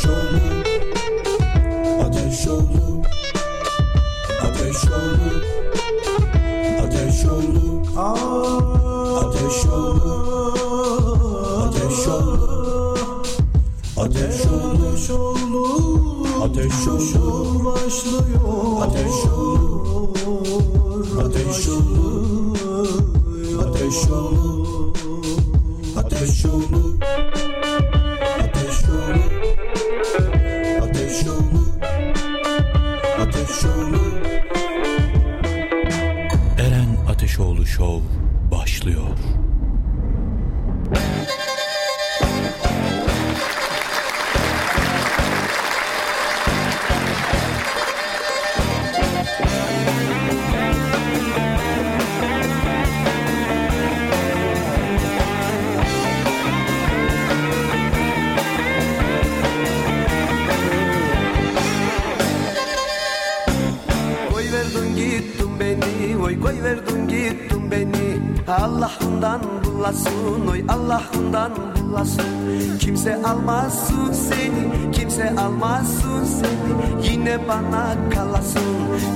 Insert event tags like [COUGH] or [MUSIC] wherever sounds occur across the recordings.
Ateş oldu Ateş oldu Ateş oldu Ateş oldu Ateş oldu Ateş oldu Ateş oldu Ateş oldu başlıyor Ateş oldu Ateş oldu Ateş oldu Ateş oldu Allah'ından bulasın oy Allah'ından bulasın. Kimse almasın seni kimse almasın seni. Yine bana kalasın.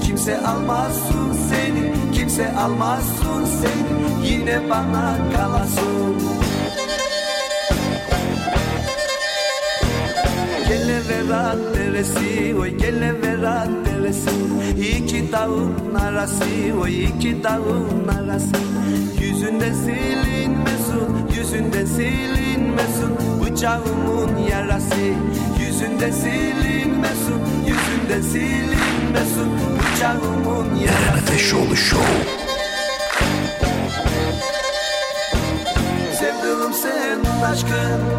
Kimse almasın seni kimse almasın seni. Yine bana kalasın. Geleverat deresi, oy geleverat deresi. İki dağın arası, oy iki dağın arası. Yüzünde silinmesun Yüzünde silinmesun. Bıçağımın yarası. Yüzünde silinmesun Yüzünde silinmesun. Bıçağımın yarası. Eren Ateşoğlu Show. Sevdiğim sen aşkın.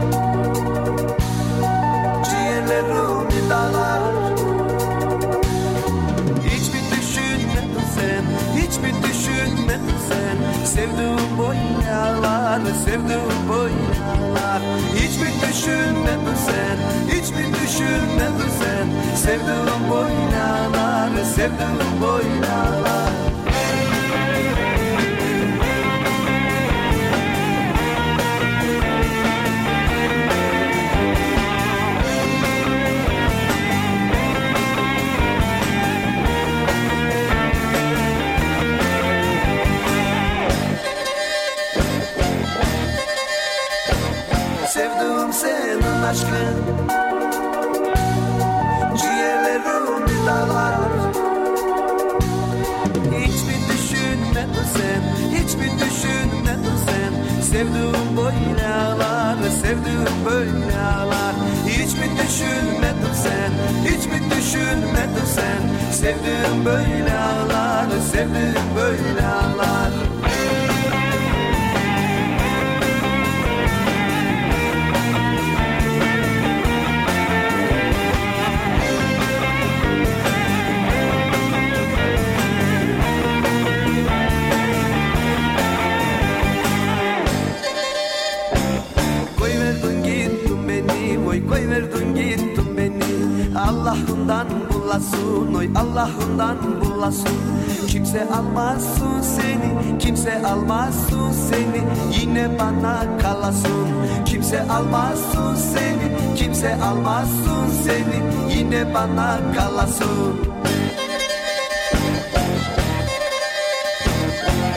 sevdum bu yıllar Hiç mi düşünmedin sen, hiç mi düşünmedin sen? Sevdum bu yıllar, sevdum bu yıllar şaşkın Ciğerlerim dalar Hiç mi düşünmedin sen? Hiç mi düşünmedin sen? Sevdiğim böyle ağlar Sevdiğim böyle ağlar. Hiç mi düşünmedin sen? Hiç mi düşünmedin sen? Sevdiğim böyle ağlar Sevdiğim böyle ağlar. Ayırdın gittin beni. Allah'ından bulasın. Oy Allah'ından bulasın. Kimse almasın seni kimse almasın seni. Yine bana kalasın. Kimse almasın seni kimse almasın seni. Yine bana kalasın.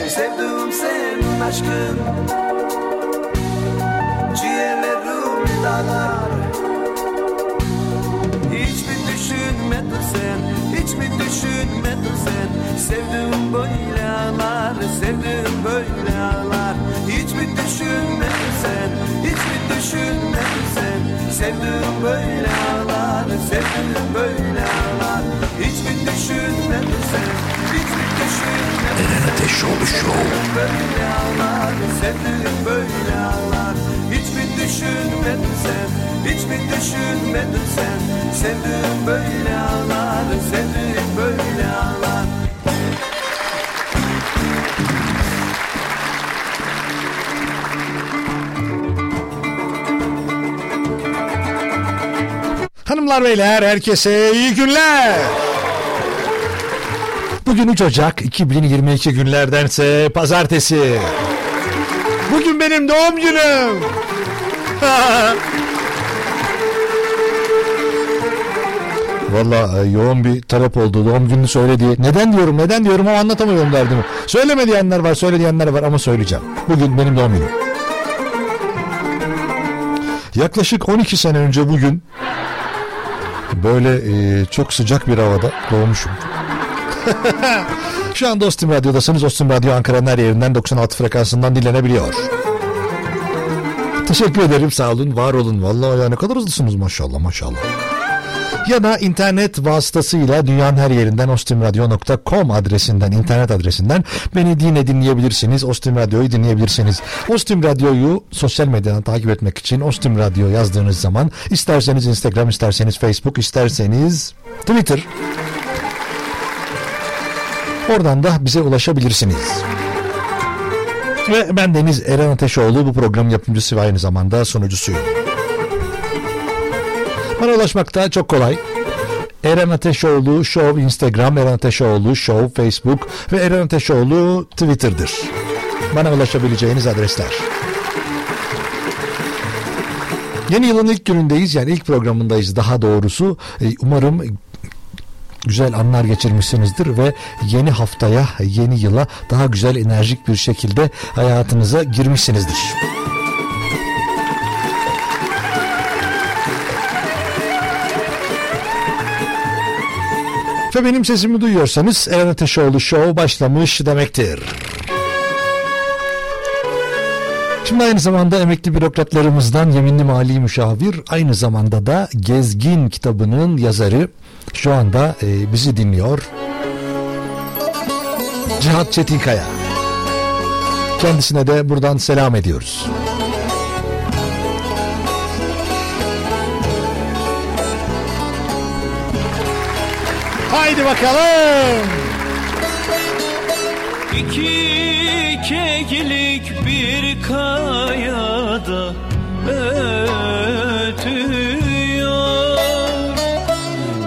Sevdiğim senin aşkın. Ciğerlerim dalar mi düşünmedin sen. Sevdim böyle ağlar Sevdim böyle ağlar. Hiç mi düşünmedin sen? Hiç mi düşünmedin sen? Sevdim böyle ağlar Sevdim böyle ağlar. Hiç mi düşünmedin sen? Hiç mi düşünmedin Eren Ateşoğlu Show. Böyle ağlar Sevdim böyle ağlar. Hiç mi düşünmedin sen? Hiç mi düşünmedin sen Sevdim böyle ağlar, sevdim böyle ağlar Hanımlar beyler herkese iyi günler. Bugün 3 Ocak 2022 günlerdense pazartesi. Bugün benim doğum günüm. [LAUGHS] Valla e, yoğun bir talep oldu. Doğum gününü söyle diye. Neden diyorum neden diyorum ama anlatamıyorum derdimi. Söyleme diyenler var söyle diyenler var ama söyleyeceğim. Bugün benim doğum günüm. Yaklaşık 12 sene önce bugün böyle e, çok sıcak bir havada doğmuşum. [LAUGHS] Şu anda Ostim Radyo'dasınız. Ostim Radyo Ankara'nın her yerinden 96 frekansından dinlenebiliyor. Teşekkür ederim sağ olun var olun. Vallahi ya ne kadar hızlısınız maşallah maşallah. Ya da internet vasıtasıyla dünyanın her yerinden ostimradyo.com adresinden internet adresinden beni dinle dinleyebilirsiniz. Ostim Radyo'yu dinleyebilirsiniz. Ostim Radyo'yu sosyal medyadan takip etmek için Ostim Radyo yazdığınız zaman isterseniz Instagram, isterseniz Facebook, isterseniz Twitter Oradan da bize ulaşabilirsiniz. Ve ben Deniz Eren Ateşoğlu bu program yapımcısı ve aynı zamanda sunucusuyum. Bana ulaşmak da çok kolay. Eren Ateşoğlu Show Instagram, Eren Ateşoğlu Show Facebook ve Eren Ateşoğlu Twitter'dır. Bana ulaşabileceğiniz adresler. Yeni yılın ilk günündeyiz yani ilk programındayız daha doğrusu. E, umarım güzel anlar geçirmişsinizdir ve yeni haftaya, yeni yıla daha güzel enerjik bir şekilde hayatınıza girmişsinizdir. Ve benim sesimi duyuyorsanız Eren Ateşoğlu Show başlamış demektir. Şimdi aynı zamanda emekli bürokratlarımızdan yeminli mali müşavir aynı zamanda da Gezgin kitabının yazarı şu anda e, bizi dinliyor. Cihat Çetinkaya. Kendisine de buradan selam ediyoruz. Haydi bakalım. İki keklik bir kayada ötüyor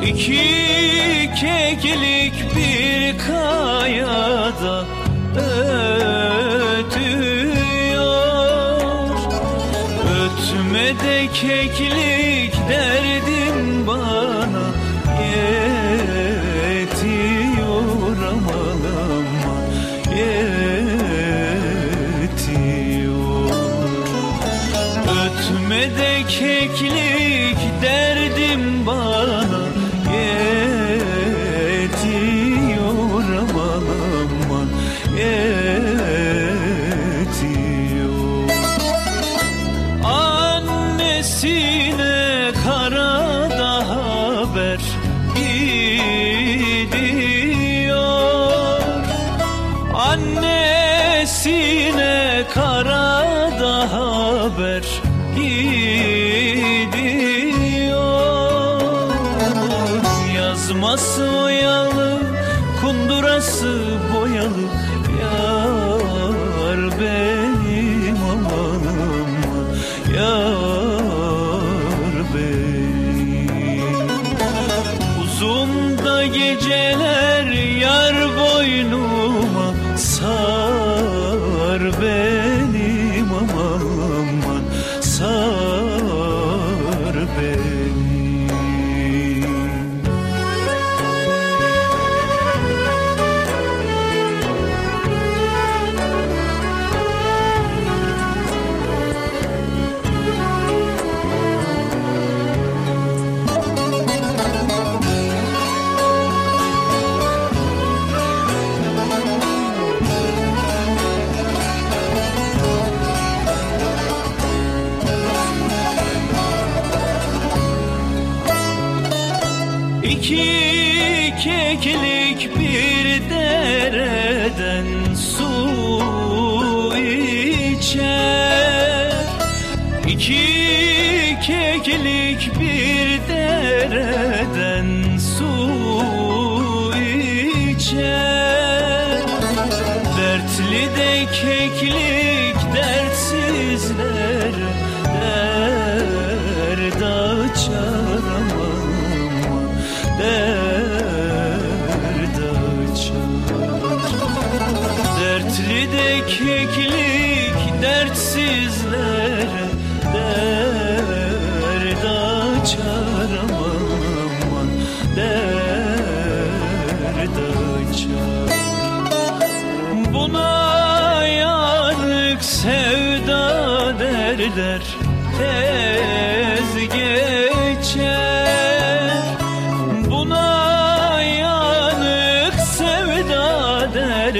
İki keklik bir kayada ötüyor Ötme de keklik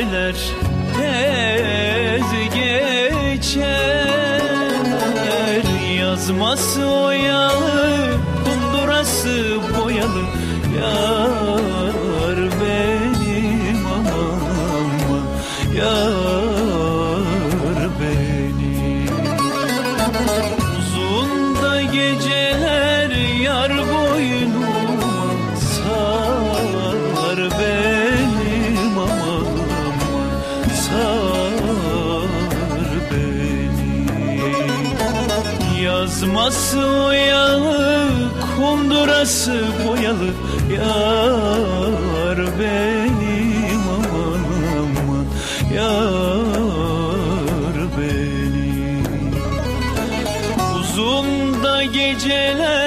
günler tez geçer. Yazması oyalı, kundurası boyalı yar Havası oyalı, kundurası boyalı Yar benim aman aman Yar benim. Uzun da geceler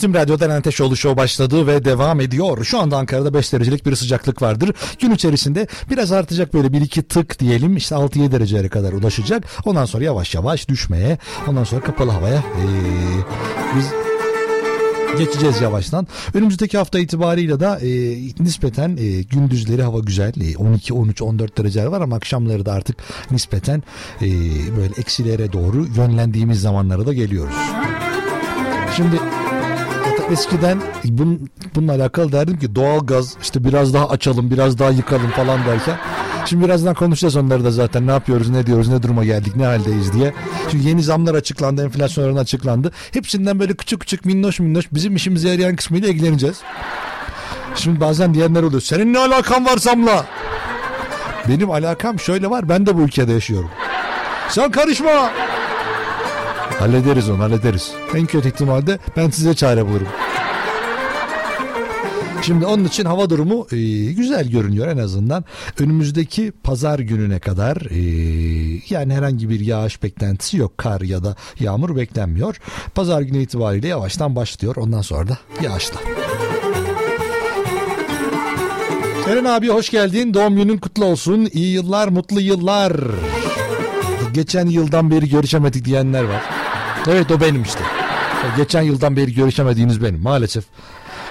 Ostim Radyo'dan Enteşoğlu Show başladı ve devam ediyor. Şu anda Ankara'da 5 derecelik bir sıcaklık vardır. Gün içerisinde biraz artacak böyle 1-2 tık diyelim işte 6-7 derecelere kadar ulaşacak. Ondan sonra yavaş yavaş düşmeye ondan sonra kapalı havaya ee, biz geçeceğiz yavaştan. Önümüzdeki hafta itibarıyla da e, nispeten e, gündüzleri hava güzel. E, 12, 13, 14 dereceler var ama akşamları da artık nispeten e, böyle eksilere doğru yönlendiğimiz zamanlara da geliyoruz. Şimdi eskiden bunun, bununla alakalı derdim ki doğal gaz işte biraz daha açalım biraz daha yıkalım falan derken Şimdi birazdan konuşacağız onları da zaten ne yapıyoruz ne diyoruz ne duruma geldik ne haldeyiz diye. Çünkü yeni zamlar açıklandı enflasyon oranı açıklandı. Hepsinden böyle küçük küçük minnoş minnoş bizim işimize yarayan kısmıyla ilgileneceğiz. Şimdi bazen diyenler oluyor senin ne alakan var zamla? Benim alakam şöyle var ben de bu ülkede yaşıyorum. Sen karışma. Hallederiz onu hallederiz. En kötü ihtimalde ben size çare bulurum. Şimdi onun için hava durumu e, güzel görünüyor en azından. Önümüzdeki pazar gününe kadar e, yani herhangi bir yağış beklentisi yok. Kar ya da yağmur beklenmiyor. Pazar günü itibariyle yavaştan başlıyor. Ondan sonra da yağışla. Eren abi hoş geldin. Doğum günün kutlu olsun. İyi yıllar, mutlu yıllar. Geçen yıldan beri görüşemedik diyenler var. Evet o benim işte. Geçen yıldan beri görüşemediğiniz benim maalesef.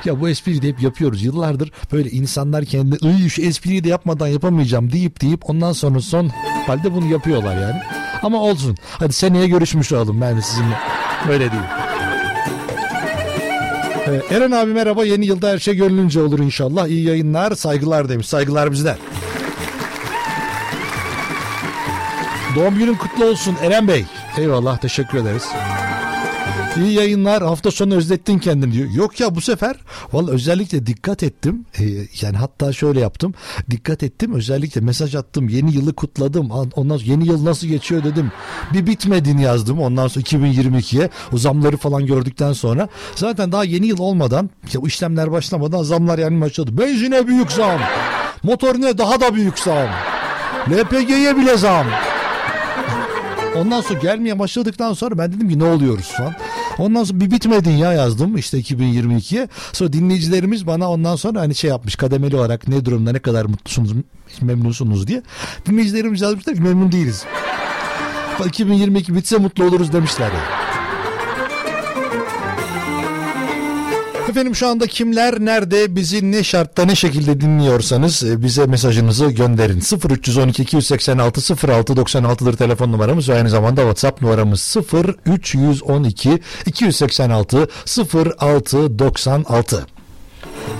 Ya bu espriyi de hep yapıyoruz yıllardır. Böyle insanlar kendi Iy, şu espriyi de yapmadan yapamayacağım deyip deyip ondan sonra son halde bunu yapıyorlar yani. Ama olsun. Hadi seneye görüşmüş olalım ben de sizinle. Öyle değil. Ee, Eren abi merhaba. Yeni yılda her şey gönlünce olur inşallah. İyi yayınlar, saygılar demiş. Saygılar bizden. Doğum günün kutlu olsun Eren Bey. Eyvallah teşekkür ederiz. İyi yayınlar hafta sonu özlettin kendini diyor. Yok ya bu sefer valla özellikle dikkat ettim. Ee, yani hatta şöyle yaptım. Dikkat ettim özellikle mesaj attım. Yeni yılı kutladım. Ondan sonra yeni yıl nasıl geçiyor dedim. Bir bitmediğini yazdım. Ondan sonra 2022'ye o zamları falan gördükten sonra. Zaten daha yeni yıl olmadan ya işlemler başlamadan zamlar yani başladı. Benzine büyük zam. Motorine daha da büyük zam. LPG'ye bile zam. Ondan sonra gelmeye başladıktan sonra ben dedim ki ne oluyoruz falan. Ondan sonra bir bitmedin ya yazdım işte 2022'ye. Sonra dinleyicilerimiz bana ondan sonra hani şey yapmış kademeli olarak ne durumda ne kadar mutlusunuz memnunsunuz diye. Dinleyicilerimiz yazmışlar ki memnun değiliz. 2022 bitse mutlu oluruz demişler yani. Efendim şu anda kimler nerede bizi ne şartta ne şekilde dinliyorsanız e, bize mesajınızı gönderin. 0312 286 06 96'dır telefon numaramız ve aynı zamanda WhatsApp numaramız 0312 286 06 96.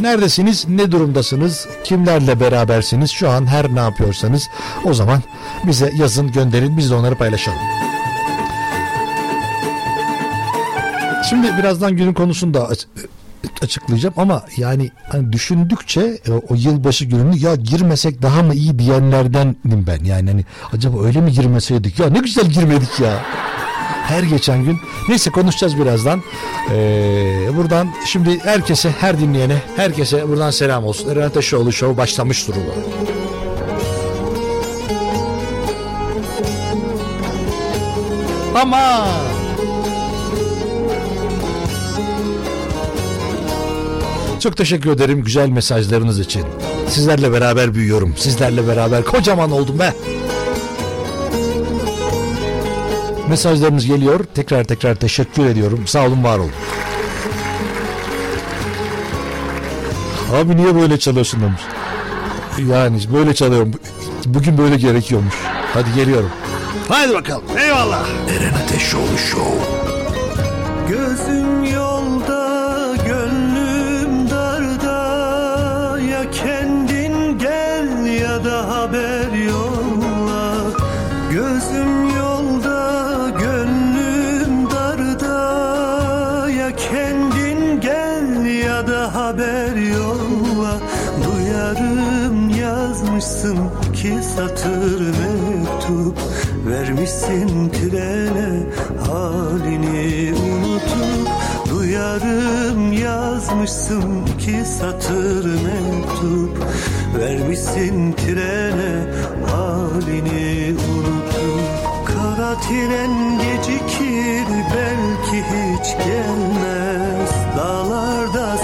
Neredesiniz? Ne durumdasınız? Kimlerle berabersiniz? Şu an her ne yapıyorsanız o zaman bize yazın gönderin biz de onları paylaşalım. Şimdi birazdan günün konusunu da açıklayacağım ama yani hani düşündükçe e, o yılbaşı gününü ya girmesek daha mı iyi diyenlerdenim ben. Yani hani acaba öyle mi girmeseydik ya ne güzel girmedik ya. Her geçen gün. Neyse konuşacağız birazdan. Ee, buradan şimdi herkese, her dinleyene, herkese buradan selam olsun. Eren Ateşoğlu Show başlamış durumda. Ama Çok teşekkür ederim güzel mesajlarınız için. Sizlerle beraber büyüyorum. Sizlerle beraber kocaman oldum be. Mesajlarınız geliyor. Tekrar tekrar teşekkür ediyorum. Sağ olun, var olun. Abi niye böyle çalıyorsun demiş. Yani böyle çalıyorum. Bugün böyle gerekiyormuş. Hadi geliyorum. Haydi bakalım. Eyvallah. Eren Ateşoğlu Show. Gözüm satır mektup Vermişsin trene halini unutup Duyarım yazmışsın ki satır mektup Vermişsin trene halini unutup. Kara tren gecikir belki hiç gelmez. Dağlarda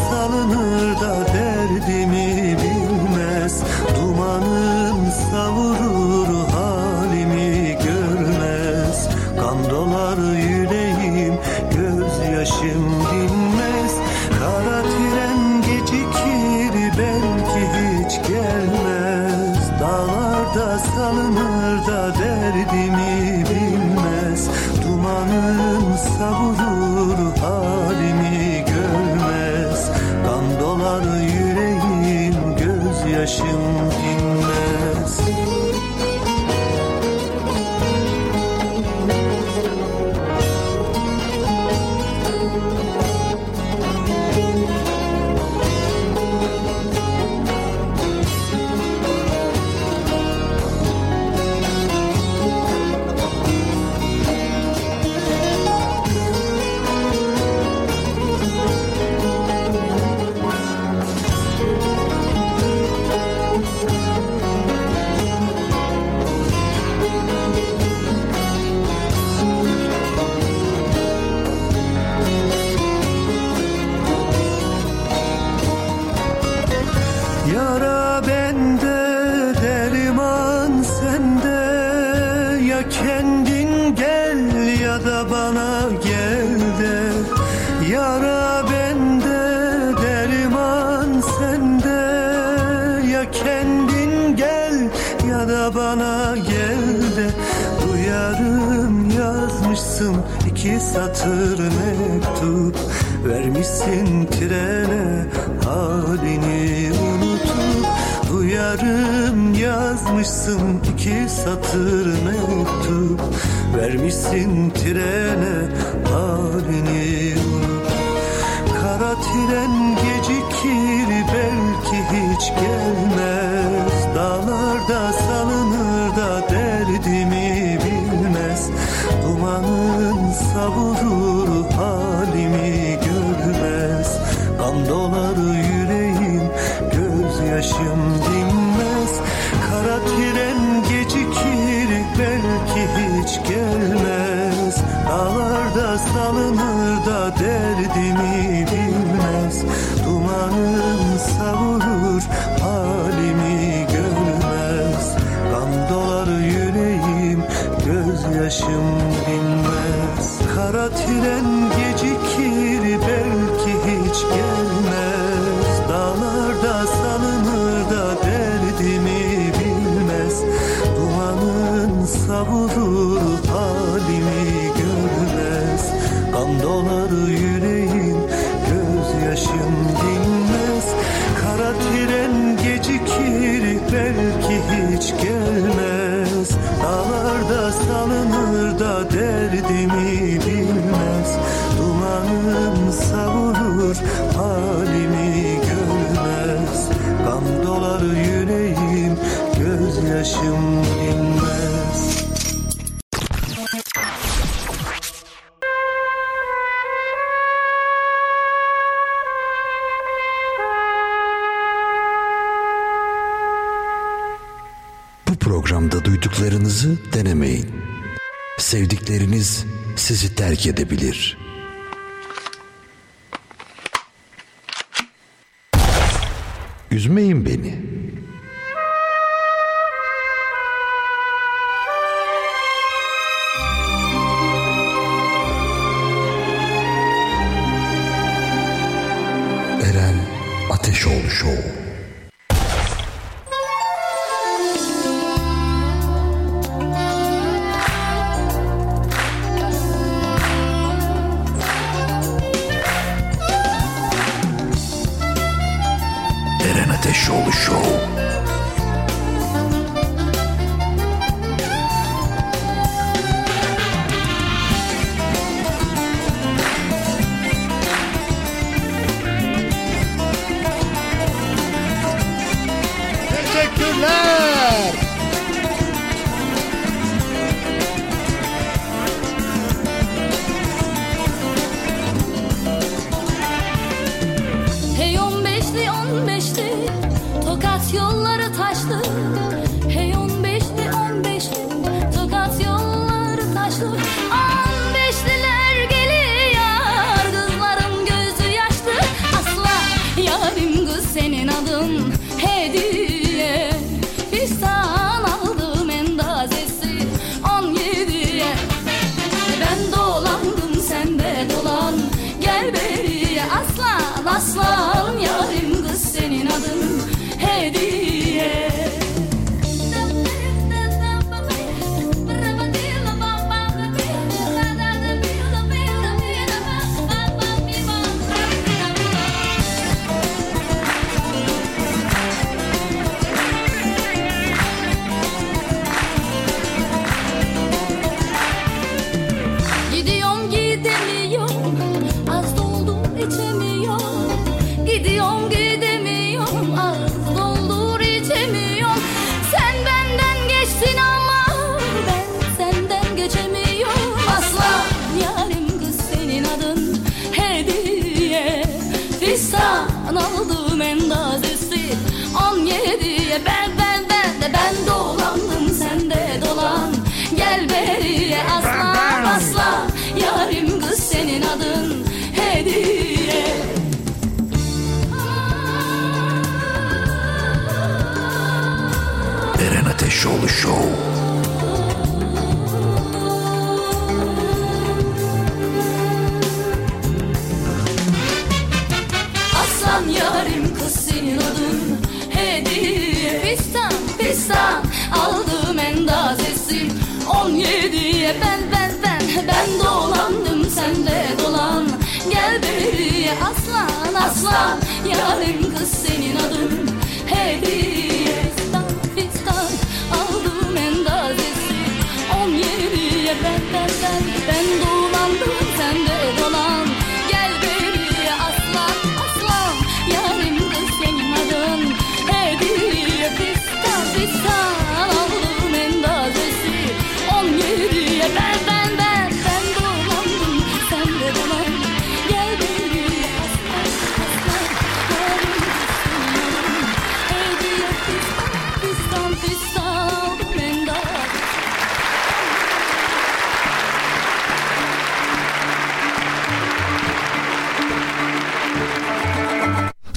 satır mektup Vermişsin trene halini unutup. Duyarım yazmışsın iki satır mektup Vermişsin trene Salınır da derdimi bilmez. Dumanın savurur halimi görmez. Kan dolar yüreğim gözyaşım dinmez. Kara tren belki hiç gelmez. Dağlarda salınır da derdimi duyduklarınızı denemeyin. Sevdikleriniz sizi terk edebilir. Üzmeyin beni. Eren Ateşoğlu Show. Aslan yarim kız senin adın. Hediye fistan. Fistan. Aldım endazesi. On yediye ben ben ben Ben dolandım sen de dolan. Gel beriye aslan aslan. Yarim kız senin adın. Hediye fistan fistan. Aldım endazesi. On yediye ben ben ben Ben dolandım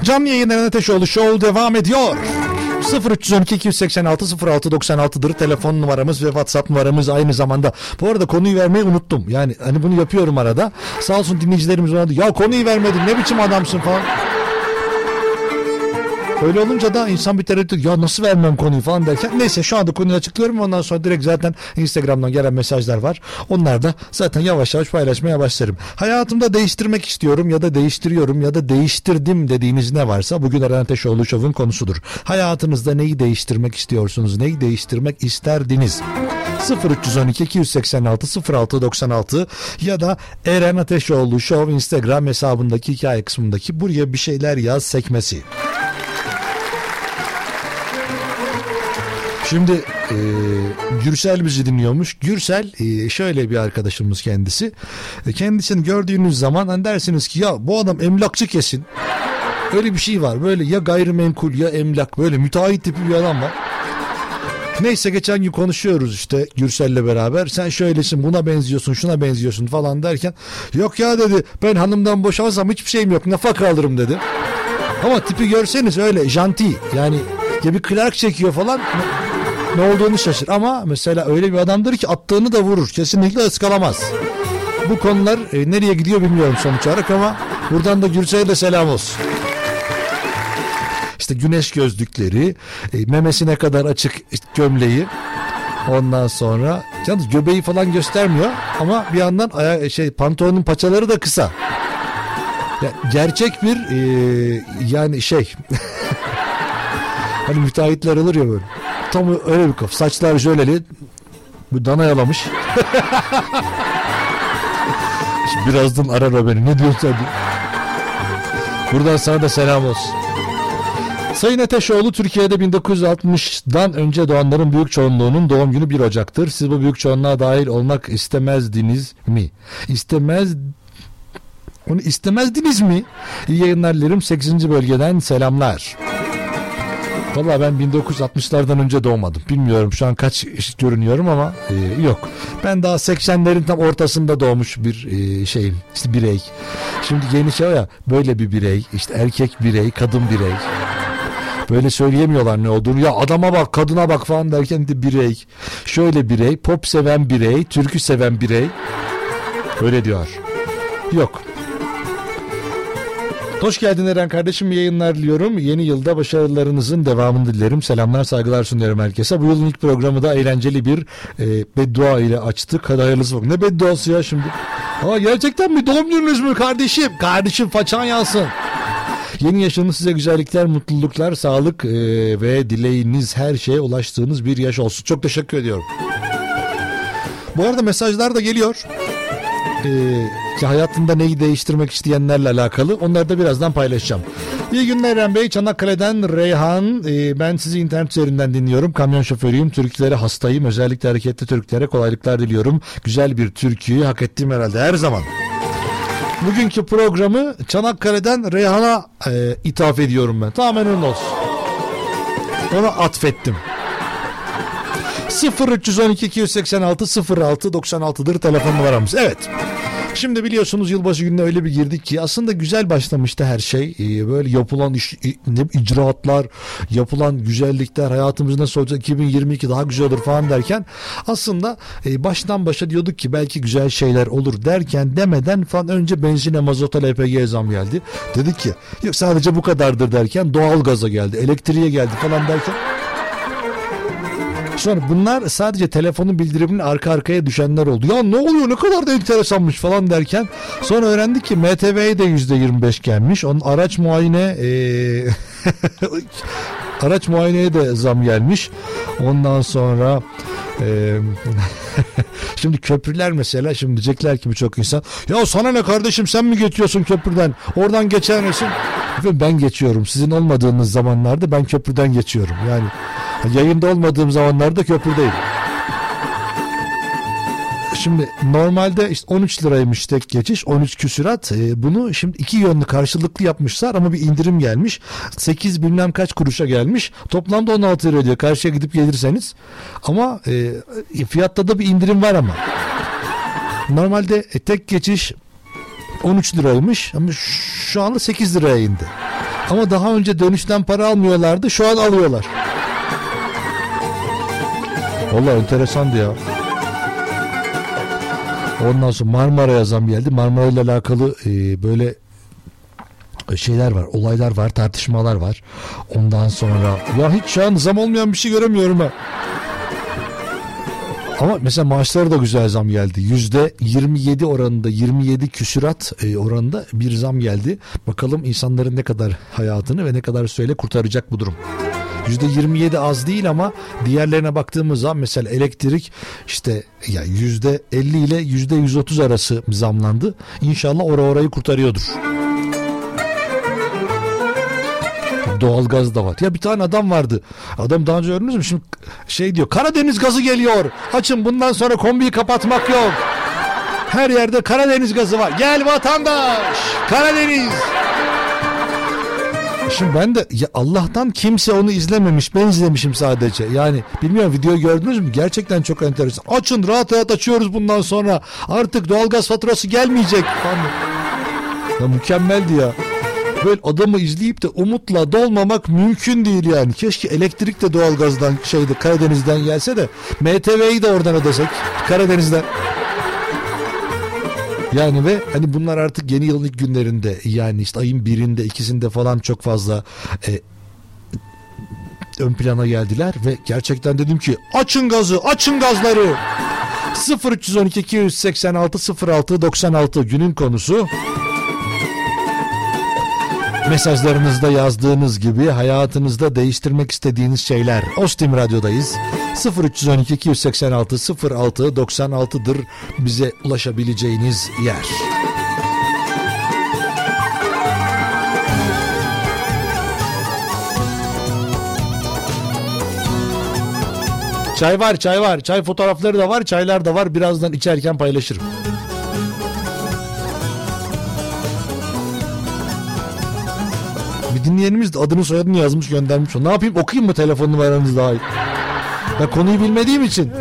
Canlı yayın Eren Ateşoğlu Show devam ediyor. 0312 286 0696'dır telefon numaramız ve WhatsApp numaramız aynı zamanda. Bu arada konuyu vermeyi unuttum. Yani hani bunu yapıyorum arada. Sağ olsun dinleyicilerimiz diyor, ya konuyu vermedin ne biçim adamsın falan. Öyle olunca da insan bir tereddüt ya nasıl vermem konuyu falan derken neyse şu anda konuyu açıklıyorum ondan sonra direkt zaten Instagram'dan gelen mesajlar var. Onlar da zaten yavaş yavaş paylaşmaya başlarım. Hayatımda değiştirmek istiyorum ya da değiştiriyorum ya da değiştirdim dediğiniz ne varsa bugün Eren Ateşoğlu Show'un konusudur. Hayatınızda neyi değiştirmek istiyorsunuz? Neyi değiştirmek isterdiniz? 0312 286 0696 ya da Eren Ateşoğlu Show Instagram hesabındaki hikaye kısmındaki buraya bir şeyler yaz sekmesi. Şimdi e, Gürsel bizi dinliyormuş. Gürsel e, şöyle bir arkadaşımız kendisi. E, kendisini gördüğünüz zaman hani dersiniz ki ya bu adam emlakçı kesin. Öyle bir şey var. Böyle ya gayrimenkul ya emlak böyle müteahhit tipi bir adam var. Neyse geçen gün konuşuyoruz işte Gürsel'le beraber. Sen şöylesin buna benziyorsun şuna benziyorsun falan derken. Yok ya dedi ben hanımdan boşansam hiçbir şeyim yok nafaka alırım dedi. Ama tipi görseniz öyle janti yani ya bir Clark çekiyor falan ne olduğunu şaşır. Ama mesela öyle bir adamdır ki attığını da vurur. Kesinlikle ıskalamaz. Bu konular e, nereye gidiyor bilmiyorum sonuç olarak ama buradan da Gürsel'e de selam olsun. İşte güneş gözlükleri, e, memesine kadar açık gömleği. Ondan sonra yalnız göbeği falan göstermiyor ama bir yandan aya, şey pantolonun paçaları da kısa. Ya, gerçek bir e, yani şey [LAUGHS] hani müteahhitler alır ya böyle. Tam öyle bir kafa. Saçlar jöleli. Bu dana yalamış. [LAUGHS] Şimdi birazdan arar beni. Ne diyorsun sen? Buradan sana da selam olsun. Sayın Ateşoğlu Türkiye'de 1960'dan önce doğanların büyük çoğunluğunun doğum günü 1 Ocak'tır. Siz bu büyük çoğunluğa dahil olmak istemezdiniz mi? İstemez onu istemezdiniz mi? İyi yayınlar dilerim. 8. bölgeden selamlar. Valla ben 1960'lardan önce doğmadım. Bilmiyorum şu an kaç görünüyorum ama e, yok. Ben daha 80'lerin tam ortasında doğmuş bir e, şeyim. İşte birey. Şimdi yeni şey ya böyle bir birey. işte erkek birey, kadın birey. Böyle söyleyemiyorlar ne olduğunu. Ya adama bak, kadına bak falan derken de birey. Şöyle birey, pop seven birey, türkü seven birey. Öyle diyor. Yok. Hoş geldin Eren kardeşim yayınlar diliyorum. Yeni yılda başarılarınızın devamını dilerim. Selamlar saygılar sunuyorum herkese. Bu yılın ilk programı da eğlenceli bir e, beddua ile açtık. Hadi hayırlısı olsun. Ne bedduası ya şimdi? Aa, gerçekten mi? Doğum gününüz mü kardeşim? Kardeşim façan yansın. Yeni yaşınız size güzellikler, mutluluklar, sağlık e, ve dileğiniz her şeye ulaştığınız bir yaş olsun. Çok teşekkür ediyorum. Bu arada mesajlar da geliyor e, hayatında neyi değiştirmek isteyenlerle alakalı. Onları da birazdan paylaşacağım. İyi günler Eren Bey. Çanakkale'den Reyhan. E, ben sizi internet üzerinden dinliyorum. Kamyon şoförüyüm. Türklere hastayım. Özellikle hareketli Türklere kolaylıklar diliyorum. Güzel bir türküyü hak ettiğim herhalde her zaman. Bugünkü programı Çanakkale'den Reyhan'a e, ithaf ediyorum ben. Tamamen öyle olsun. Ona atfettim. 0312 286 06 96'dır telefon numaramız. Evet. Şimdi biliyorsunuz yılbaşı gününe öyle bir girdik ki aslında güzel başlamıştı her şey. Ee, böyle yapılan iş, icraatlar, yapılan güzellikler hayatımız nasıl olacak 2022 daha güzel olur falan derken aslında e, baştan başa diyorduk ki belki güzel şeyler olur derken demeden falan önce benzine mazota LPG zam geldi. Dedik ki yok sadece bu kadardır derken doğal gaza geldi, elektriğe geldi falan derken Sonra bunlar sadece telefonun bildiriminin arka arkaya düşenler oldu. Ya ne oluyor ne kadar da enteresanmış falan derken sonra öğrendik ki MTV'ye de %25 gelmiş. Onun araç muayene ee, [LAUGHS] araç muayeneye de zam gelmiş. Ondan sonra [LAUGHS] şimdi köprüler mesela şimdi diyecekler ki birçok insan ya sana ne kardeşim sen mi geçiyorsun köprüden oradan geçer misin? Ben geçiyorum sizin olmadığınız zamanlarda ben köprüden geçiyorum yani Yayında olmadığım zamanlarda köprüdeyim. Şimdi normalde işte 13 liraymış tek geçiş 13 küsurat e, bunu şimdi iki yönlü karşılıklı yapmışlar ama bir indirim gelmiş. 8 bilmem kaç kuruşa gelmiş. Toplamda 16 lira diyor karşıya gidip gelirseniz. Ama e, fiyatta da bir indirim var ama. Normalde e, tek geçiş 13 liraymış ama şu anda 8 liraya indi. Ama daha önce dönüşten para almıyorlardı şu an alıyorlar. Valla enteresandı ya. Ondan sonra Marmara'ya zam geldi. Marmara ile alakalı e, böyle şeyler var, olaylar var, tartışmalar var. Ondan sonra ya hiç şu an zam olmayan bir şey göremiyorum ben. Ama mesela maaşlara da güzel zam geldi. Yüzde 27 oranında 27 küsürat e, oranında bir zam geldi. Bakalım insanların ne kadar hayatını ve ne kadar süreyle kurtaracak bu durum. %27 az değil ama diğerlerine baktığımız zaman mesela elektrik işte ya %50 ile %130 arası zamlandı. İnşallah ora orayı kurtarıyordur. Doğalgaz da var. Ya bir tane adam vardı. Adam daha önce gördünüz mü? Şimdi şey diyor. Karadeniz gazı geliyor. Açın bundan sonra kombiyi kapatmak yok. Her yerde Karadeniz gazı var. Gel vatandaş. Karadeniz. Şimdi ben de ya Allah'tan kimse onu izlememiş. Ben izlemişim sadece. Yani bilmiyorum video gördünüz mü? Gerçekten çok enteresan. Açın rahat rahat açıyoruz bundan sonra. Artık doğalgaz faturası gelmeyecek. Ya mükemmeldi ya. Böyle adamı izleyip de umutla dolmamak mümkün değil yani. Keşke elektrik de doğalgazdan şeyde Karadeniz'den gelse de MTV'yi de oradan ödesek. Karadeniz'den. Yani ve hani bunlar artık yeni yılın ilk günlerinde yani işte ayın birinde ikisinde falan çok fazla e, ön plana geldiler ve gerçekten dedim ki açın gazı açın gazları. 0312 286 06 96 günün konusu Mesajlarınızda yazdığınız gibi hayatınızda değiştirmek istediğiniz şeyler. Ostim Radyo'dayız. 0312 286 06 96'dır bize ulaşabileceğiniz yer. Çay var çay var. Çay fotoğrafları da var çaylar da var. Birazdan içerken paylaşırım. Bir dinleyenimiz de adını soyadını yazmış göndermiş. o. Ne yapayım okuyayım mı telefon numaranızı daha iyi? Ben konuyu bilmediğim için.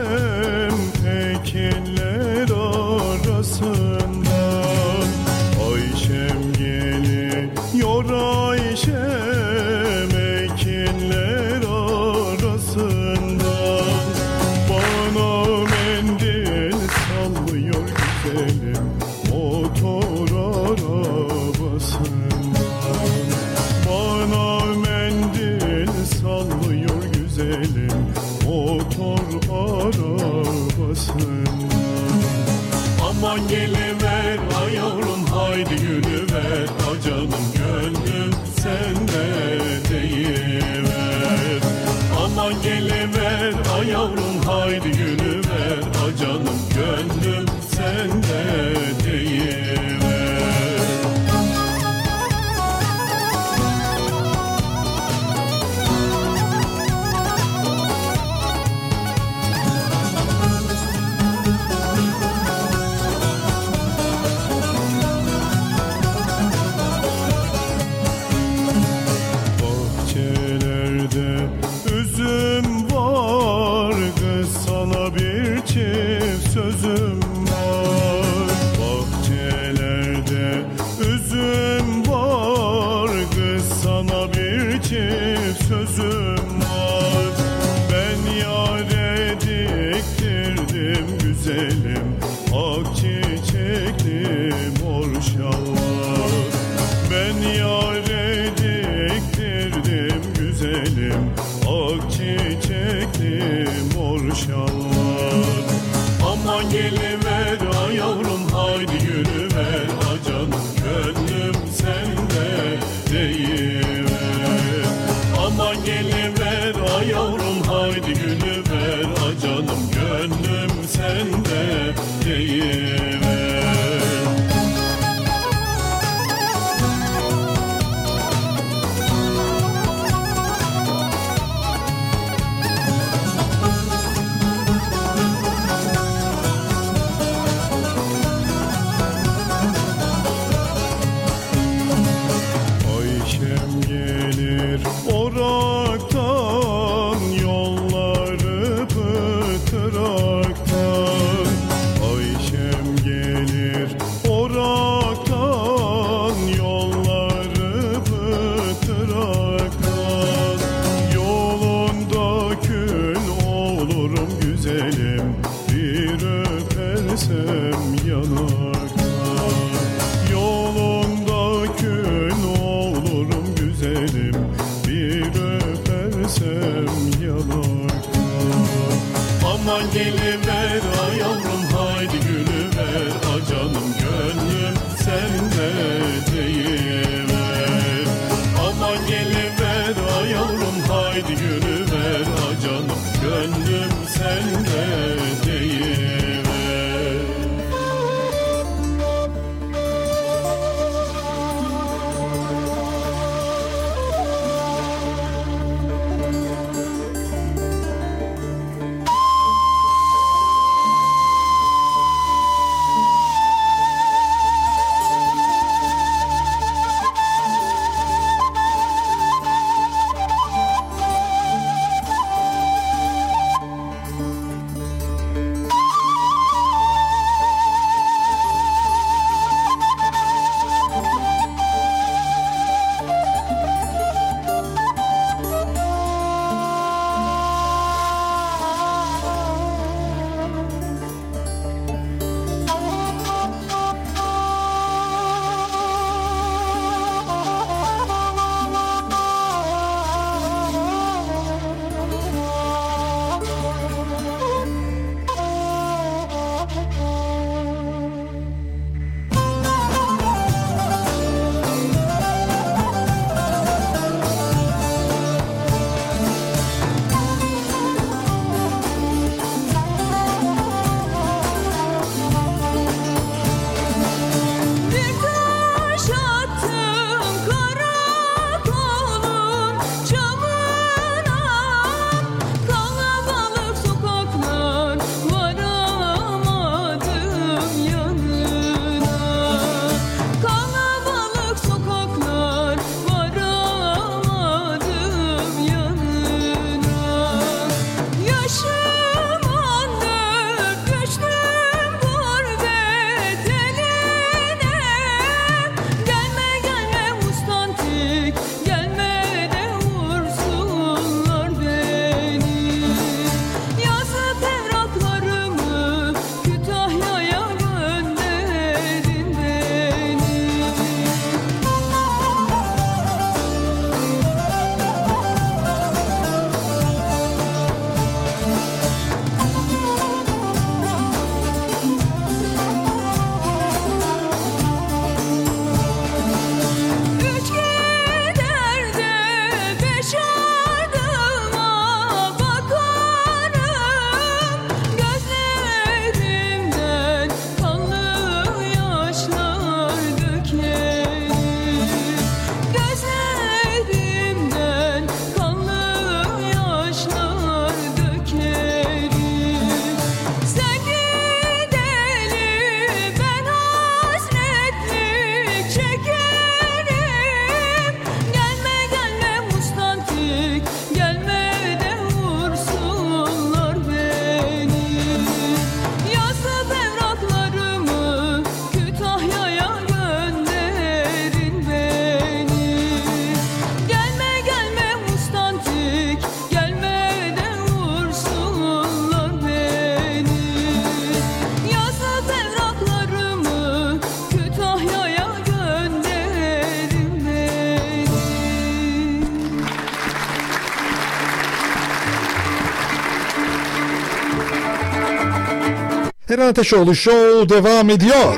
Eren Ateşoğlu Show devam ediyor.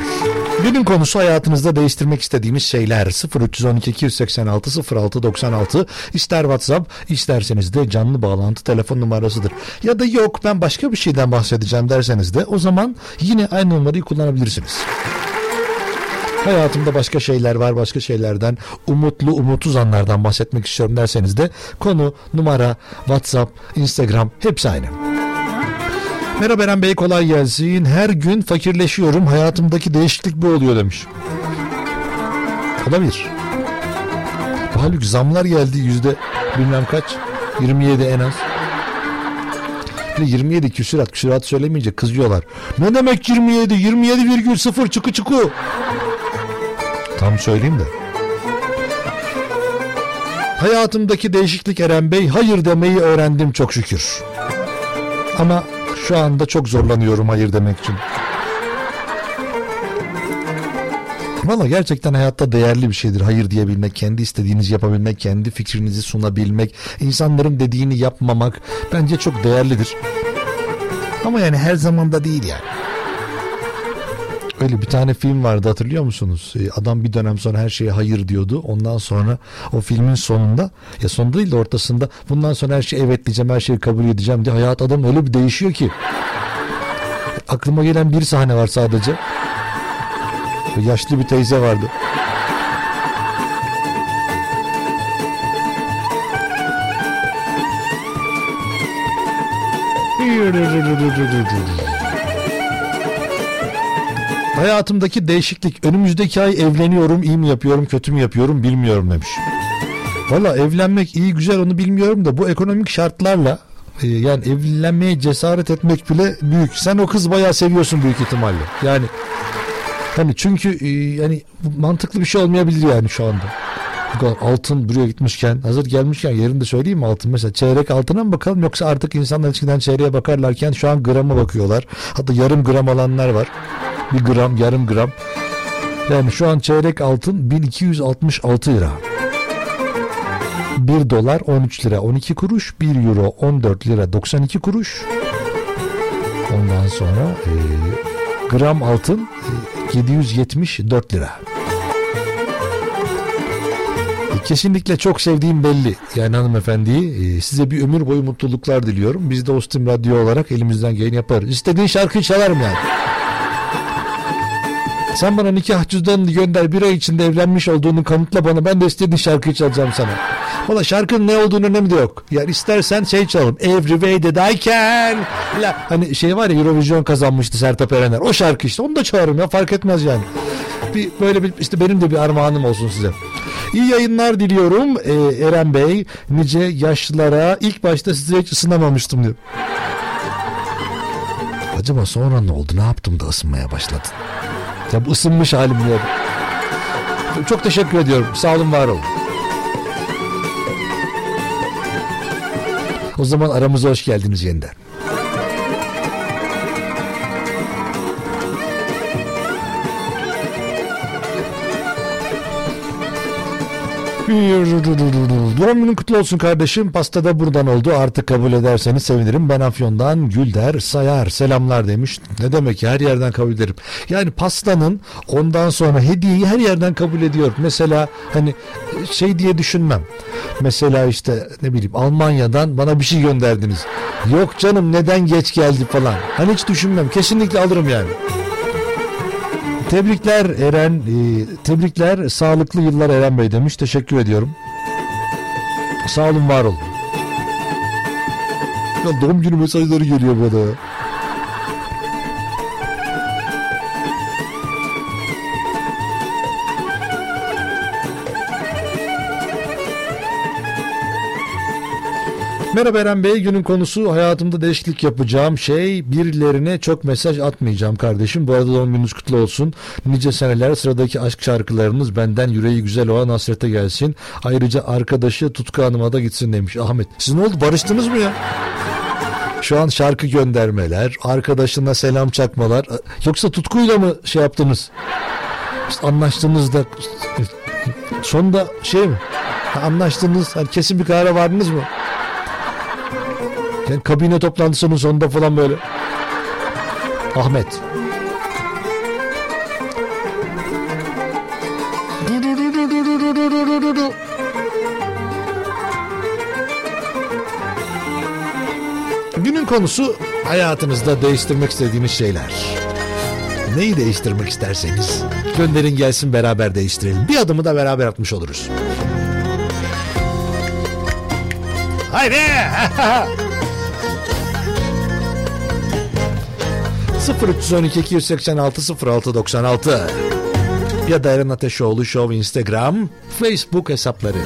Günün konusu hayatınızda değiştirmek istediğimiz şeyler 0312 286 06 96 ister WhatsApp isterseniz de canlı bağlantı telefon numarasıdır. Ya da yok ben başka bir şeyden bahsedeceğim derseniz de o zaman yine aynı numarayı kullanabilirsiniz. Hayatımda başka şeyler var başka şeylerden umutlu umutsuz anlardan bahsetmek istiyorum derseniz de konu numara WhatsApp Instagram hepsi aynı. Merhaba Eren Bey kolay gelsin. Her gün fakirleşiyorum. Hayatımdaki değişiklik bu oluyor demiş. Olabilir. Halbuki zamlar geldi yüzde bilmem kaç. 27 en az. Bir de 27 küsurat küsurat söylemeyince kızıyorlar. Ne demek 27? 27,0 çıkı çıkı. Tam söyleyeyim de. Hayatımdaki değişiklik Eren Bey hayır demeyi öğrendim çok şükür. Ama şu anda çok zorlanıyorum hayır demek için. Valla gerçekten hayatta değerli bir şeydir hayır diyebilmek, kendi istediğinizi yapabilmek, kendi fikrinizi sunabilmek, insanların dediğini yapmamak bence çok değerlidir. Ama yani her zaman da değil yani. Öyle bir tane film vardı hatırlıyor musunuz? Ee, Adam bir dönem sonra her şeye hayır diyordu. Ondan sonra o filmin sonunda ya sonunda değil de ortasında bundan sonra her şeyi evet diyeceğim her şeyi kabul edeceğim diye hayat adam öyle bir değişiyor ki. Aklıma gelen bir sahne var sadece. Yaşlı bir teyze vardı. Hayatımdaki değişiklik önümüzdeki ay evleniyorum iyi mi yapıyorum kötü mü yapıyorum bilmiyorum demiş. Valla evlenmek iyi güzel onu bilmiyorum da bu ekonomik şartlarla e, yani evlenmeye cesaret etmek bile büyük. Sen o kız bayağı seviyorsun büyük ihtimalle. Yani hani çünkü e, yani mantıklı bir şey olmayabilir yani şu anda. Altın buraya gitmişken hazır gelmişken yerinde söyleyeyim mi altın mesela çeyrek altına mı bakalım yoksa artık insanlar eskiden çeyreğe bakarlarken şu an grama bakıyorlar. Hatta yarım gram alanlar var. Bir gram yarım gram. Yani şu an çeyrek altın 1266 lira. 1 dolar 13 lira 12 kuruş. 1 euro 14 lira 92 kuruş. Ondan sonra e, gram altın e, 774 lira. E, Kesinlikle çok sevdiğim belli. Yani hanımefendiyi e, size bir ömür boyu mutluluklar diliyorum. Biz de Ostim Radyo olarak elimizden geleni yaparız. İstediğin şarkıyı çalarım yani. Sen bana nikah cüzdanını gönder bir ay içinde evlenmiş olduğunu kanıtla bana ben de istediğin şarkıyı çalacağım sana. Valla şarkının ne olduğunu önemi de yok. Yani istersen şey çalalım. Every way that I can. La, hani şey var ya Eurovision kazanmıştı Sertab Erener. O şarkı işte onu da çalarım ya fark etmez yani. Bir, böyle bir işte benim de bir armağanım olsun size. İyi yayınlar diliyorum ee, Eren Bey. Nice yaşlılara ilk başta size hiç ısınamamıştım diyor. Acaba sonra ne oldu? Ne yaptım da ısınmaya başladın? Ya bu ısınmış halim diyor. Çok teşekkür ediyorum. Sağ olun var olun. O zaman aramıza hoş geldiniz yeniden. Doğum günün kutlu olsun kardeşim. Pasta da buradan oldu. Artık kabul ederseniz sevinirim. Ben Afyon'dan Gülder Sayar. Selamlar demiş. Ne demek ya her yerden kabul ederim. Yani pastanın ondan sonra hediyeyi her yerden kabul ediyor. Mesela hani şey diye düşünmem. Mesela işte ne bileyim Almanya'dan bana bir şey gönderdiniz. Yok canım neden geç geldi falan. Hani hiç düşünmem. Kesinlikle alırım yani. Tebrikler Eren, e, tebrikler sağlıklı yıllar Eren Bey demiş. Teşekkür ediyorum. Sağ olun, var olun. Ya doğum günü mesajları geliyor bana. Merhaba Eren Bey günün konusu hayatımda değişiklik yapacağım şey birilerine çok mesaj atmayacağım kardeşim. Bu arada doğum gününüz kutlu olsun. Nice seneler sıradaki aşk şarkılarınız benden yüreği güzel olan hasrete gelsin. Ayrıca arkadaşı Tutku Hanım'a da gitsin demiş Ahmet. Siz ne oldu barıştınız mı ya? Şu an şarkı göndermeler, arkadaşına selam çakmalar. Yoksa tutkuyla mı şey yaptınız? Anlaştığınızda sonunda şey mi? Anlaştınız, hani kesin bir karara vardınız mı? Yani kabine toplantısının sonunda falan böyle. Ahmet. Günün konusu hayatınızda değiştirmek istediğiniz şeyler. Neyi değiştirmek isterseniz gönderin gelsin beraber değiştirelim. Bir adımı da beraber atmış oluruz. Haydi. [LAUGHS] 0312 286 06 96 ya da Eren Ateşoğlu Show Instagram, Facebook hesapları.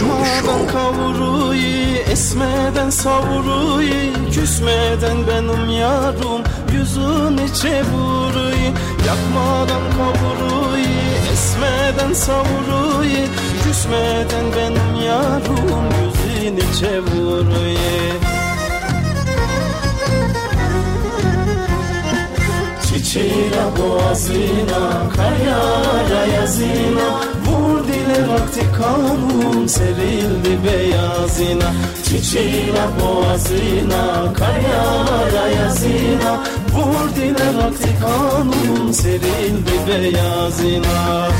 Yakmadan kavuruyu, esmeden savuruyu Küsmeden benim yarım, yüzünü çevuruyu Yakmadan kavuruyu, esmeden savuruyu Küsmeden benim yarım, yüzünü çevuruyu. Çiçeğiyle boğazına, kayara yazına Vur dile vakti kanun serildi beyazına. Çiçeğiyle boğazına, kayara yazına Vur dile vakti kanun serildi beyazına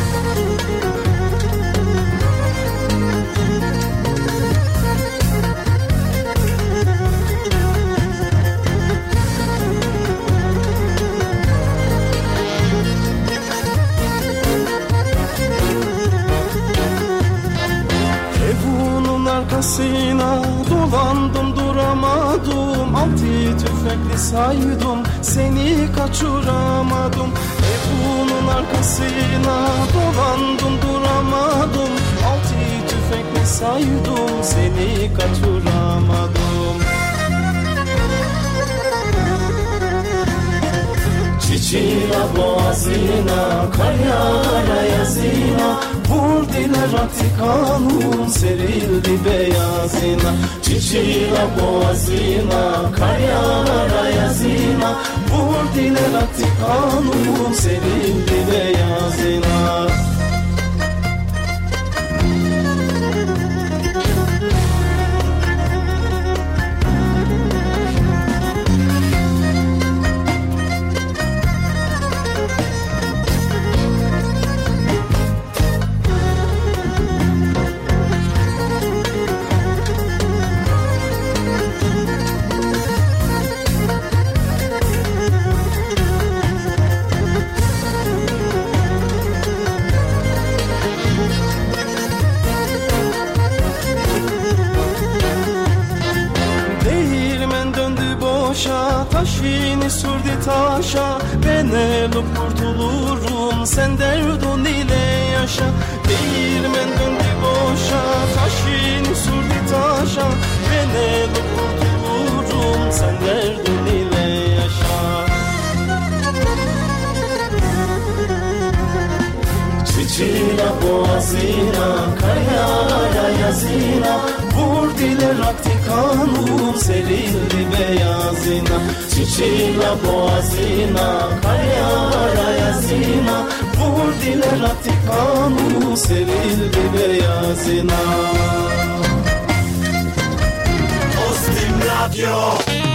arkasına dolandım duramadım tüfekli saydım seni kaçıramadım. Evunun arkasına dolandım duramadım. Altı tüfekli saydım seni kaçıramadım Çiçeğiyle boğazına, karyara yazına. Vur dile rakti kanun serildi beyazına. Çiçeğiyle boğazına, karyara yazına. Vur dile rakti kanun serildi beyazına kurtulurum Sen derdun ile yaşa. Değirmen döndü boşa Taşını sürdü taşa. Ben ölüp kurtulurum Sen derdun ile yaşa. Çiçeğine boğazına, kayara yazına Vur dile rakti kanun serildi beyazına. Çiçeğine boğazına, kayara yazına Vur dile rakti kanun serildi beyazına. Ostim Radyo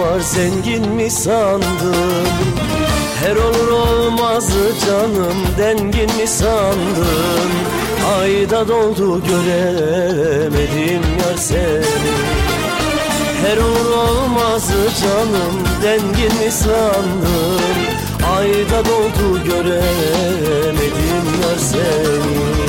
var zengin mi sandın? Her olur olmazı canım dengin mi sandın? Ayda doldu göremedim yar seni. Her uğur olmazı canım dengin mi sandın? Ayda doldu göremedim yar seni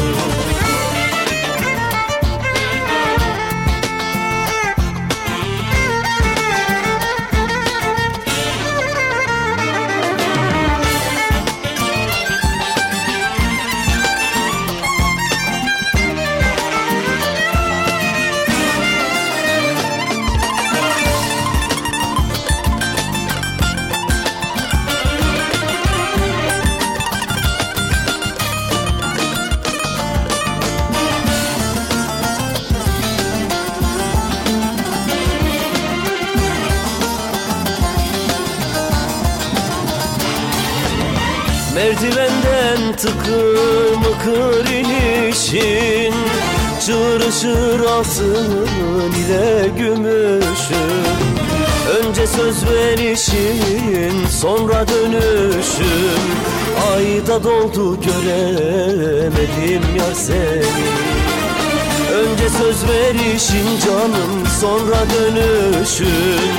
tıkır mıkır inişin Çığırışır altın ile gümüşün Önce söz verişin sonra dönüşün Ayda doldu göremedim yar seni. Önce söz verişin canım sonra dönüşün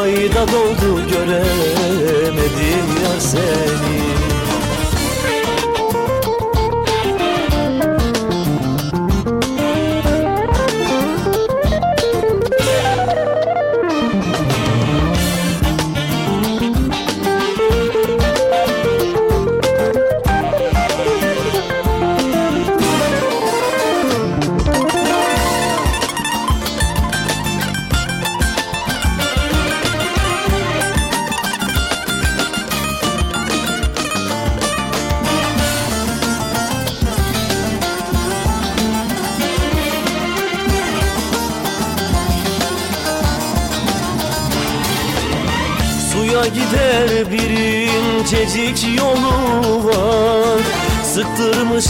Ayda doldu göremedim yar seni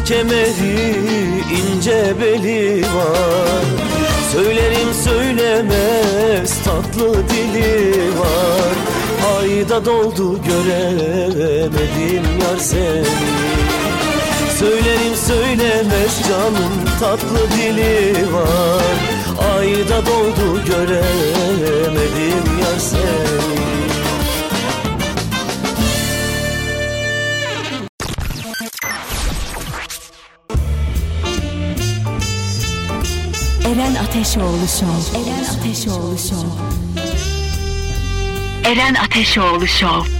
kemeri ince beli var. Söylerim söylemez tatlı dili var. Ayda doldu göremedim yar seni. Söylerim söylemez canım tatlı dili var. Ayda doldu göremedim yar seni Ateşoğlu Show. Eren Ateşoğlu Show. Eren Ateşoğlu Show.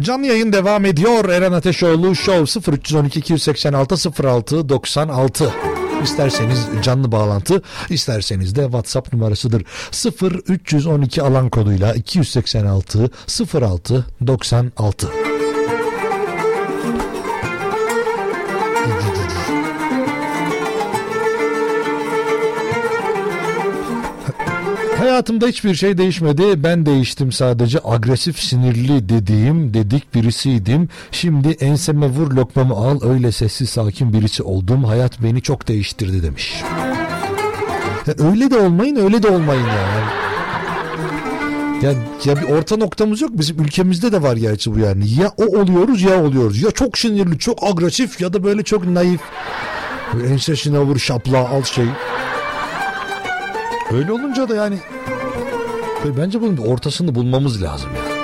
Canlı yayın devam ediyor. Eren Ateşoğlu Show 0312 286 06 96. İsterseniz canlı bağlantı, isterseniz de WhatsApp numarasıdır. 0312 alan koduyla 286 06 96. Hayatımda hiçbir şey değişmedi. Ben değiştim sadece. Agresif, sinirli dediğim, dedik birisiydim. Şimdi enseme vur lokmamı al. Öyle sessiz sakin birisi oldum. Hayat beni çok değiştirdi demiş. Ya öyle de olmayın, öyle de olmayın yani. Ya, ya bir orta noktamız yok. Bizim ülkemizde de var gerçi bu yani. Ya o oluyoruz ya oluyoruz. Ya çok sinirli, çok agresif ya da böyle çok naif. Ensesine vur şapla al şey. Öyle olunca da yani bence bunun ortasını bulmamız lazım ya.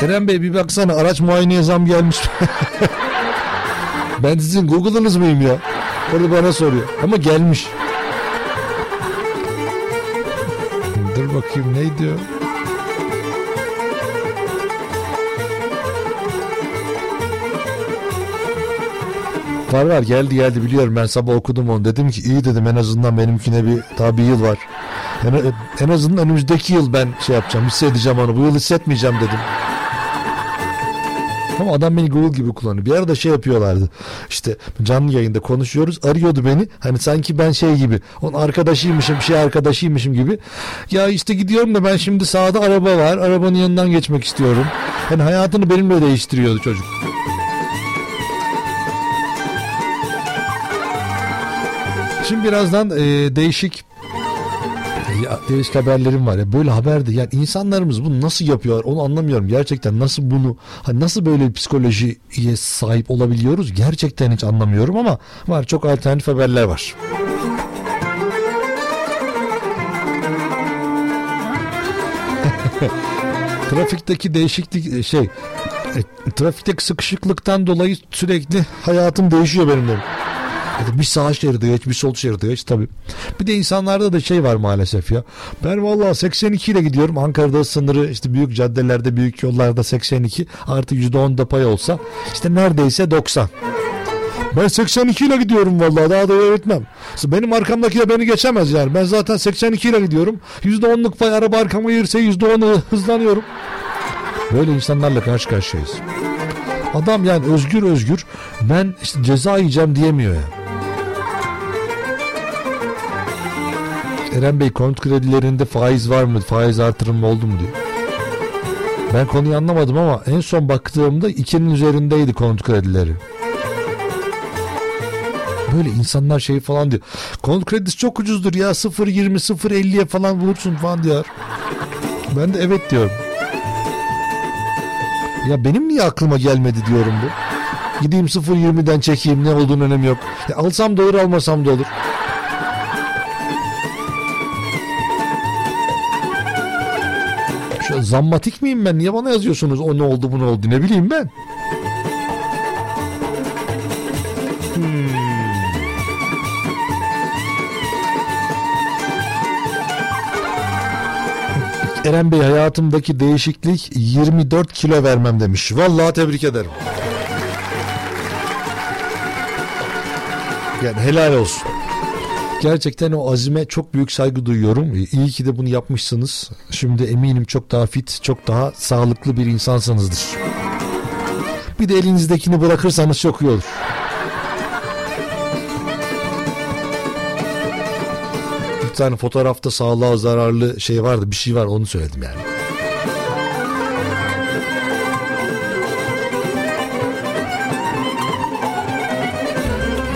[LAUGHS] Eren Bey bir baksana araç muayeneye zam gelmiş. [LAUGHS] ben sizin Google'ınız mıyım ya? Orada bana soruyor. Ama gelmiş. Dur bakayım ne diyor? Var var geldi geldi biliyorum ben sabah okudum onu dedim ki iyi dedim en azından benimkine bir bir yıl var. En, en azından önümüzdeki yıl ben şey yapacağım hissedeceğim onu bu yıl hissetmeyeceğim dedim. Ama adam beni Google gibi kullanıyor. Bir arada şey yapıyorlardı. İşte canlı yayında konuşuyoruz. Arıyordu beni. Hani sanki ben şey gibi. Onun arkadaşıymışım, şey arkadaşıymışım gibi. Ya işte gidiyorum da ben şimdi sağda araba var. Arabanın yanından geçmek istiyorum. Hani hayatını benimle değiştiriyordu çocuk. Şimdi birazdan e, değişik Ya, değişik haberlerim var ya böyle haberde yani insanlarımız bunu nasıl yapıyor onu anlamıyorum gerçekten nasıl bunu hani nasıl böyle bir psikolojiye sahip olabiliyoruz gerçekten hiç anlamıyorum ama var çok alternatif haberler var. [LAUGHS] Trafikteki değişiklik e, şey e, trafikteki sıkışıklıktan dolayı sürekli hayatım değişiyor benim de. Bir sağ şeride geç bir sol şeride geç tabii. Bir de insanlarda da şey var maalesef ya. Ben vallahi 82 ile gidiyorum. Ankara'da sınırı işte büyük caddelerde büyük yollarda 82 artı %10 da pay olsa işte neredeyse 90. Ben 82 ile gidiyorum vallahi daha da öğretmem. Benim arkamdaki de beni geçemez yani. Ben zaten 82 ile gidiyorum. %10'luk pay araba arkama girse %10'u hızlanıyorum. Böyle insanlarla karşı karşıyayız. Adam yani özgür özgür ben işte ceza yiyeceğim diyemiyor ya. Eren Bey konut kredilerinde faiz var mı? Faiz artırımı oldu mu diyor. Ben konuyu anlamadım ama en son baktığımda ikinin üzerindeydi konut kredileri. Böyle insanlar şey falan diyor. Konut kredisi çok ucuzdur ya 0.20 0.50'ye falan bulursun falan diyor. Ben de evet diyorum. Ya benim niye aklıma gelmedi diyorum bu. Gideyim 0.20'den çekeyim ne olduğunu önemi yok. Ya alsam da olur almasam da olur. Zammatik miyim ben? Niye bana yazıyorsunuz o ne oldu bu ne oldu ne bileyim ben. Hmm. Eren Bey hayatımdaki değişiklik 24 kilo vermem demiş. Vallahi tebrik ederim. Yani helal olsun. Gerçekten o azime çok büyük saygı duyuyorum. İyi ki de bunu yapmışsınız. Şimdi eminim çok daha fit, çok daha sağlıklı bir insansınızdır. Bir de elinizdekini bırakırsanız çok iyi olur. Bir tane fotoğrafta sağlığa zararlı şey vardı, bir şey var onu söyledim yani.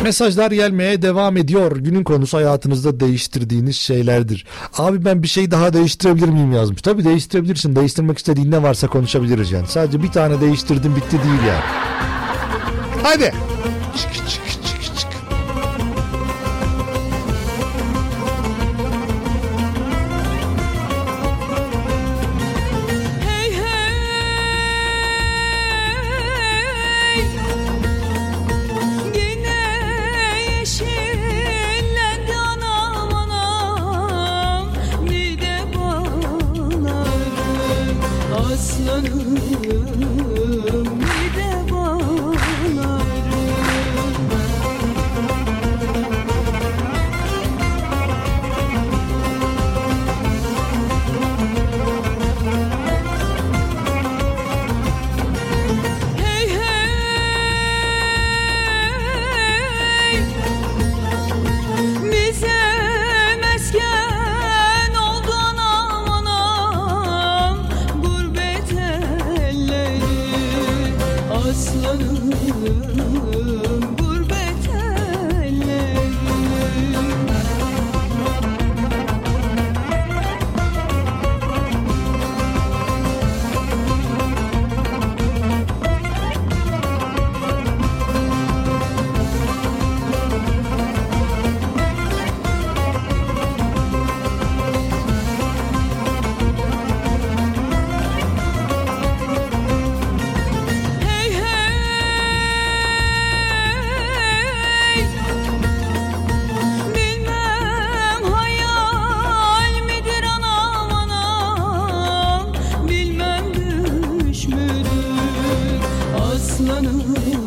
Mesajlar gelmeye devam ediyor. Günün konusu hayatınızda değiştirdiğiniz şeylerdir. Abi ben bir şey daha değiştirebilir miyim yazmış. Tabii değiştirebilirsin. Değiştirmek istediğin ne varsa konuşabiliriz yani. Sadece bir tane değiştirdim bitti değil yani. Hadi. Çık çık aslanım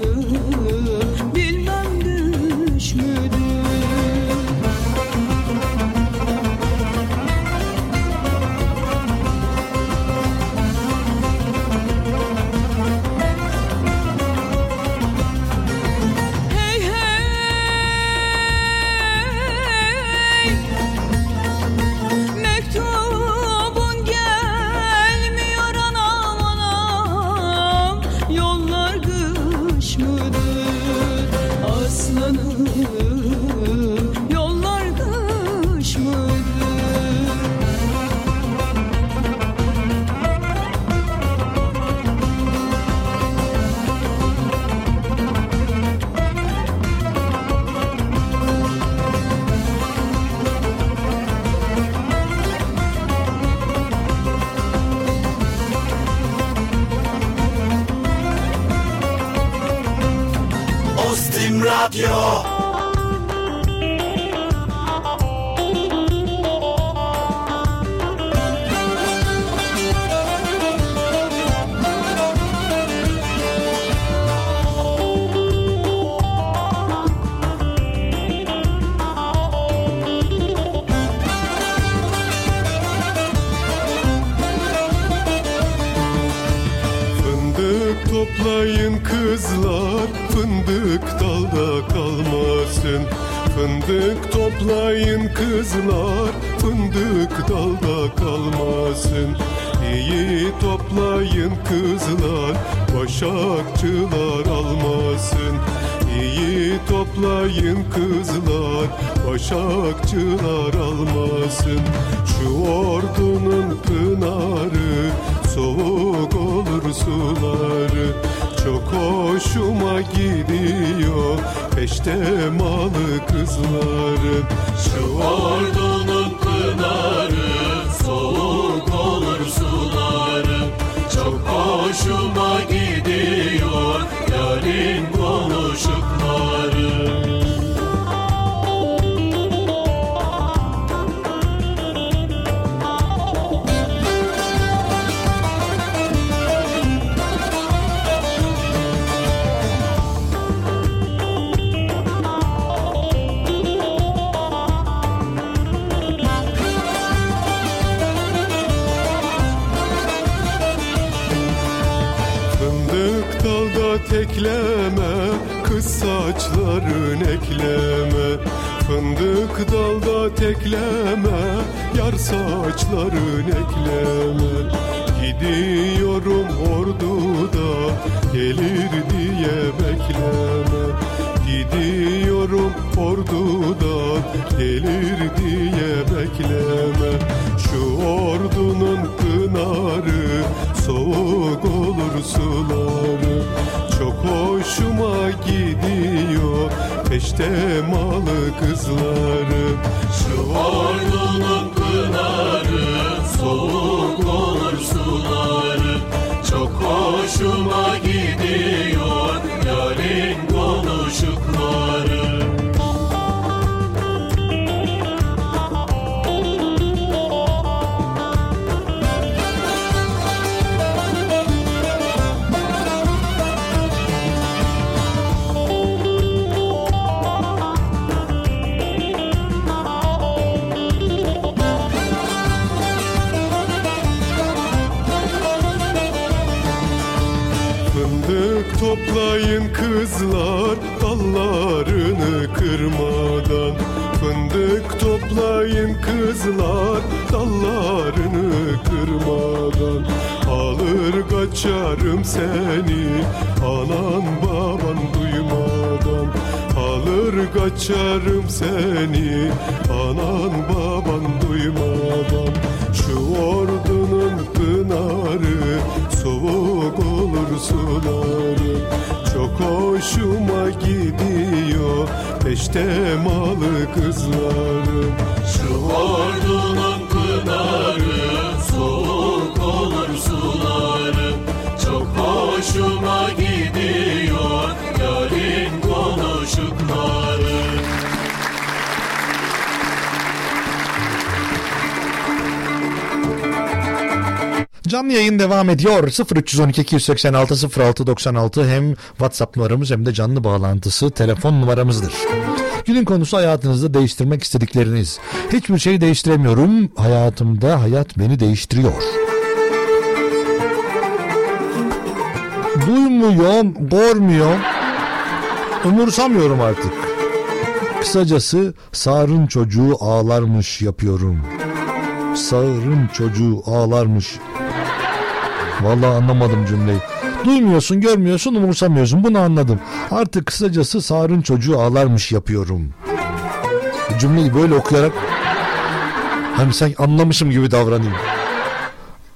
kızlar dallarını kırmadan Fındık toplayın kızlar dallarını kırmadan. Alır kaçarım seni anan baban duymadan. Alır kaçarım seni anan baban duymadan. Şu ordunun pınarı soğuk olur suları Çok hoşuma gidiyor peştemalı kızları Şu ordunun pınarı Canlı yayın devam ediyor. 0312 286 06 96 hem WhatsApp numaramız hem de canlı bağlantısı telefon numaramızdır. Günün konusu hayatınızda değiştirmek istedikleriniz. Hiçbir şey değiştiremiyorum. Hayatımda hayat beni değiştiriyor. Duymuyorum, görmüyorum. Umursamıyorum artık. Kısacası sağırın çocuğu ağlarmış yapıyorum. Sağırın çocuğu ağlarmış. Vallahi anlamadım cümleyi. Duymuyorsun, görmüyorsun, umursamıyorsun. Bunu anladım. Artık kısacası sağırın çocuğu ağlarmış yapıyorum. Cümleyi böyle okuyarak hani sen anlamışım gibi davranayım.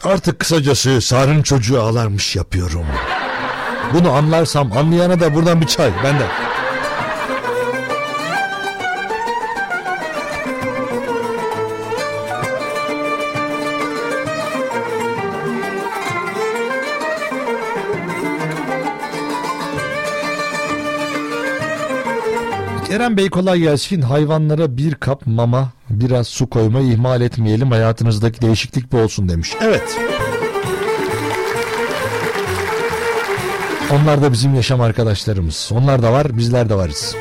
Artık kısacası Sarın çocuğu ağlarmış yapıyorum. Bunu anlarsam anlayana da buradan bir çay benden. Eren Bey kolay gelsin. Hayvanlara bir kap mama, biraz su koymayı ihmal etmeyelim. Hayatınızdaki değişiklik bu olsun demiş. Evet. Onlar da bizim yaşam arkadaşlarımız. Onlar da var, bizler de varız.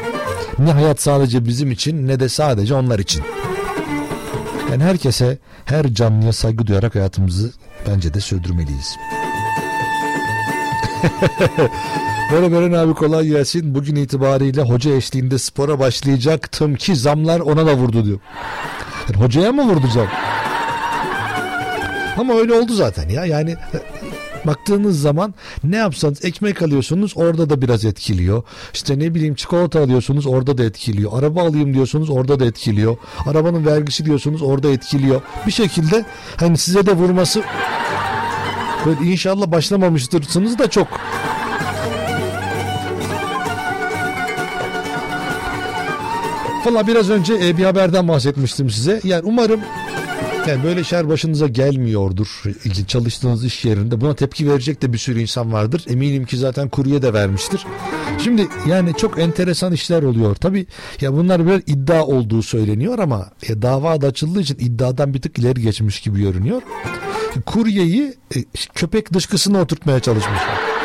Ne hayat sadece bizim için ne de sadece onlar için. Yani herkese, her canlıya saygı duyarak hayatımızı bence de sürdürmeliyiz. [LAUGHS] Böyle Beren abi kolay gelsin. Bugün itibariyle hoca eşliğinde spora başlayacaktım ki zamlar ona da vurdu diyor. Yani hocaya mı vurdu zam? Ama öyle oldu zaten ya. Yani baktığınız zaman ne yapsanız ekmek alıyorsunuz orada da biraz etkiliyor. İşte ne bileyim çikolata alıyorsunuz orada da etkiliyor. Araba alayım diyorsunuz orada da etkiliyor. Arabanın vergisi diyorsunuz orada etkiliyor. Bir şekilde hani size de vurması böyle inşallah başlamamıştırsınız da çok. Valla biraz önce e, bir haberden bahsetmiştim size. Yani umarım yani böyle şeyler başınıza gelmiyordur çalıştığınız iş yerinde. Buna tepki verecek de bir sürü insan vardır. Eminim ki zaten kurye de vermiştir. Şimdi yani çok enteresan işler oluyor. Tabi ya bunlar bir iddia olduğu söyleniyor ama e, dava da açıldığı için iddiadan bir tık ileri geçmiş gibi görünüyor. Kuryeyi e, köpek dışkısına oturtmaya çalışmışlar.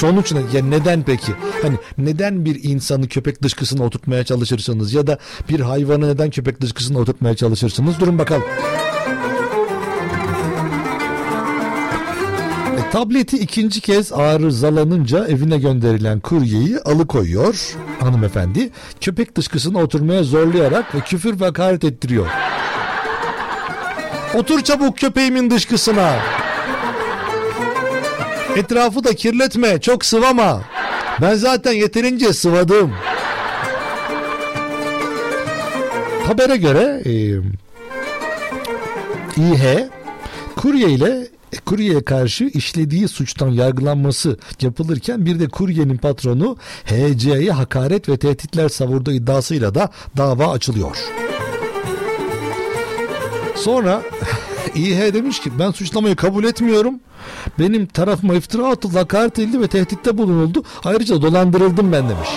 Sonuç ne? Ya neden peki? Hani neden bir insanı köpek dışkısına oturtmaya çalışırsınız ya da bir hayvanı neden köpek dışkısına oturtmaya çalışırsınız? Durun bakalım. E, tableti ikinci kez arızalanınca evine gönderilen kuryeyi alıkoyuyor hanımefendi. Köpek dışkısına oturmaya zorlayarak ve küfür ve hakaret ettiriyor. Otur çabuk köpeğimin dışkısına. Etrafı da kirletme, çok sıvama. Ben zaten yeterince sıvadım. Habere göre e, İH kurye ile kuryeye karşı işlediği suçtan yargılanması yapılırken bir de kuryenin patronu HC'ye hakaret ve tehditler savurduğu iddiasıyla da dava açılıyor. Sonra [LAUGHS] İH demiş ki ben suçlamayı kabul etmiyorum. Benim tarafıma iftira atıldı, hakaret edildi ve tehditte bulunuldu. Ayrıca dolandırıldım ben demiş.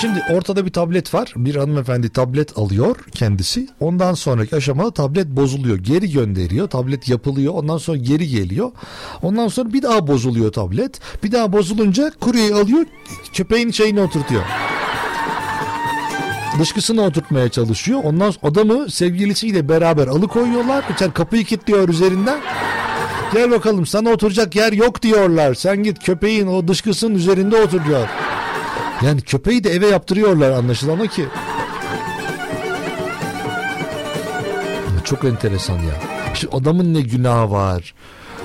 Şimdi ortada bir tablet var. Bir hanımefendi tablet alıyor kendisi. Ondan sonraki aşamada tablet bozuluyor. Geri gönderiyor. Tablet yapılıyor. Ondan sonra geri geliyor. Ondan sonra bir daha bozuluyor tablet. Bir daha bozulunca kuryeyi alıyor. Köpeğin şeyine oturtuyor. Dışkısına oturtmaya çalışıyor. Ondan sonra adamı sevgilisiyle beraber alıkoyuyorlar. İçer kapıyı kilitliyor üzerinden. Gel bakalım sana oturacak yer yok diyorlar. Sen git köpeğin o dışkısının üzerinde otur diyor. Yani köpeği de eve yaptırıyorlar anlaşılan o ki. Çok enteresan ya. İşte adamın ne günahı var.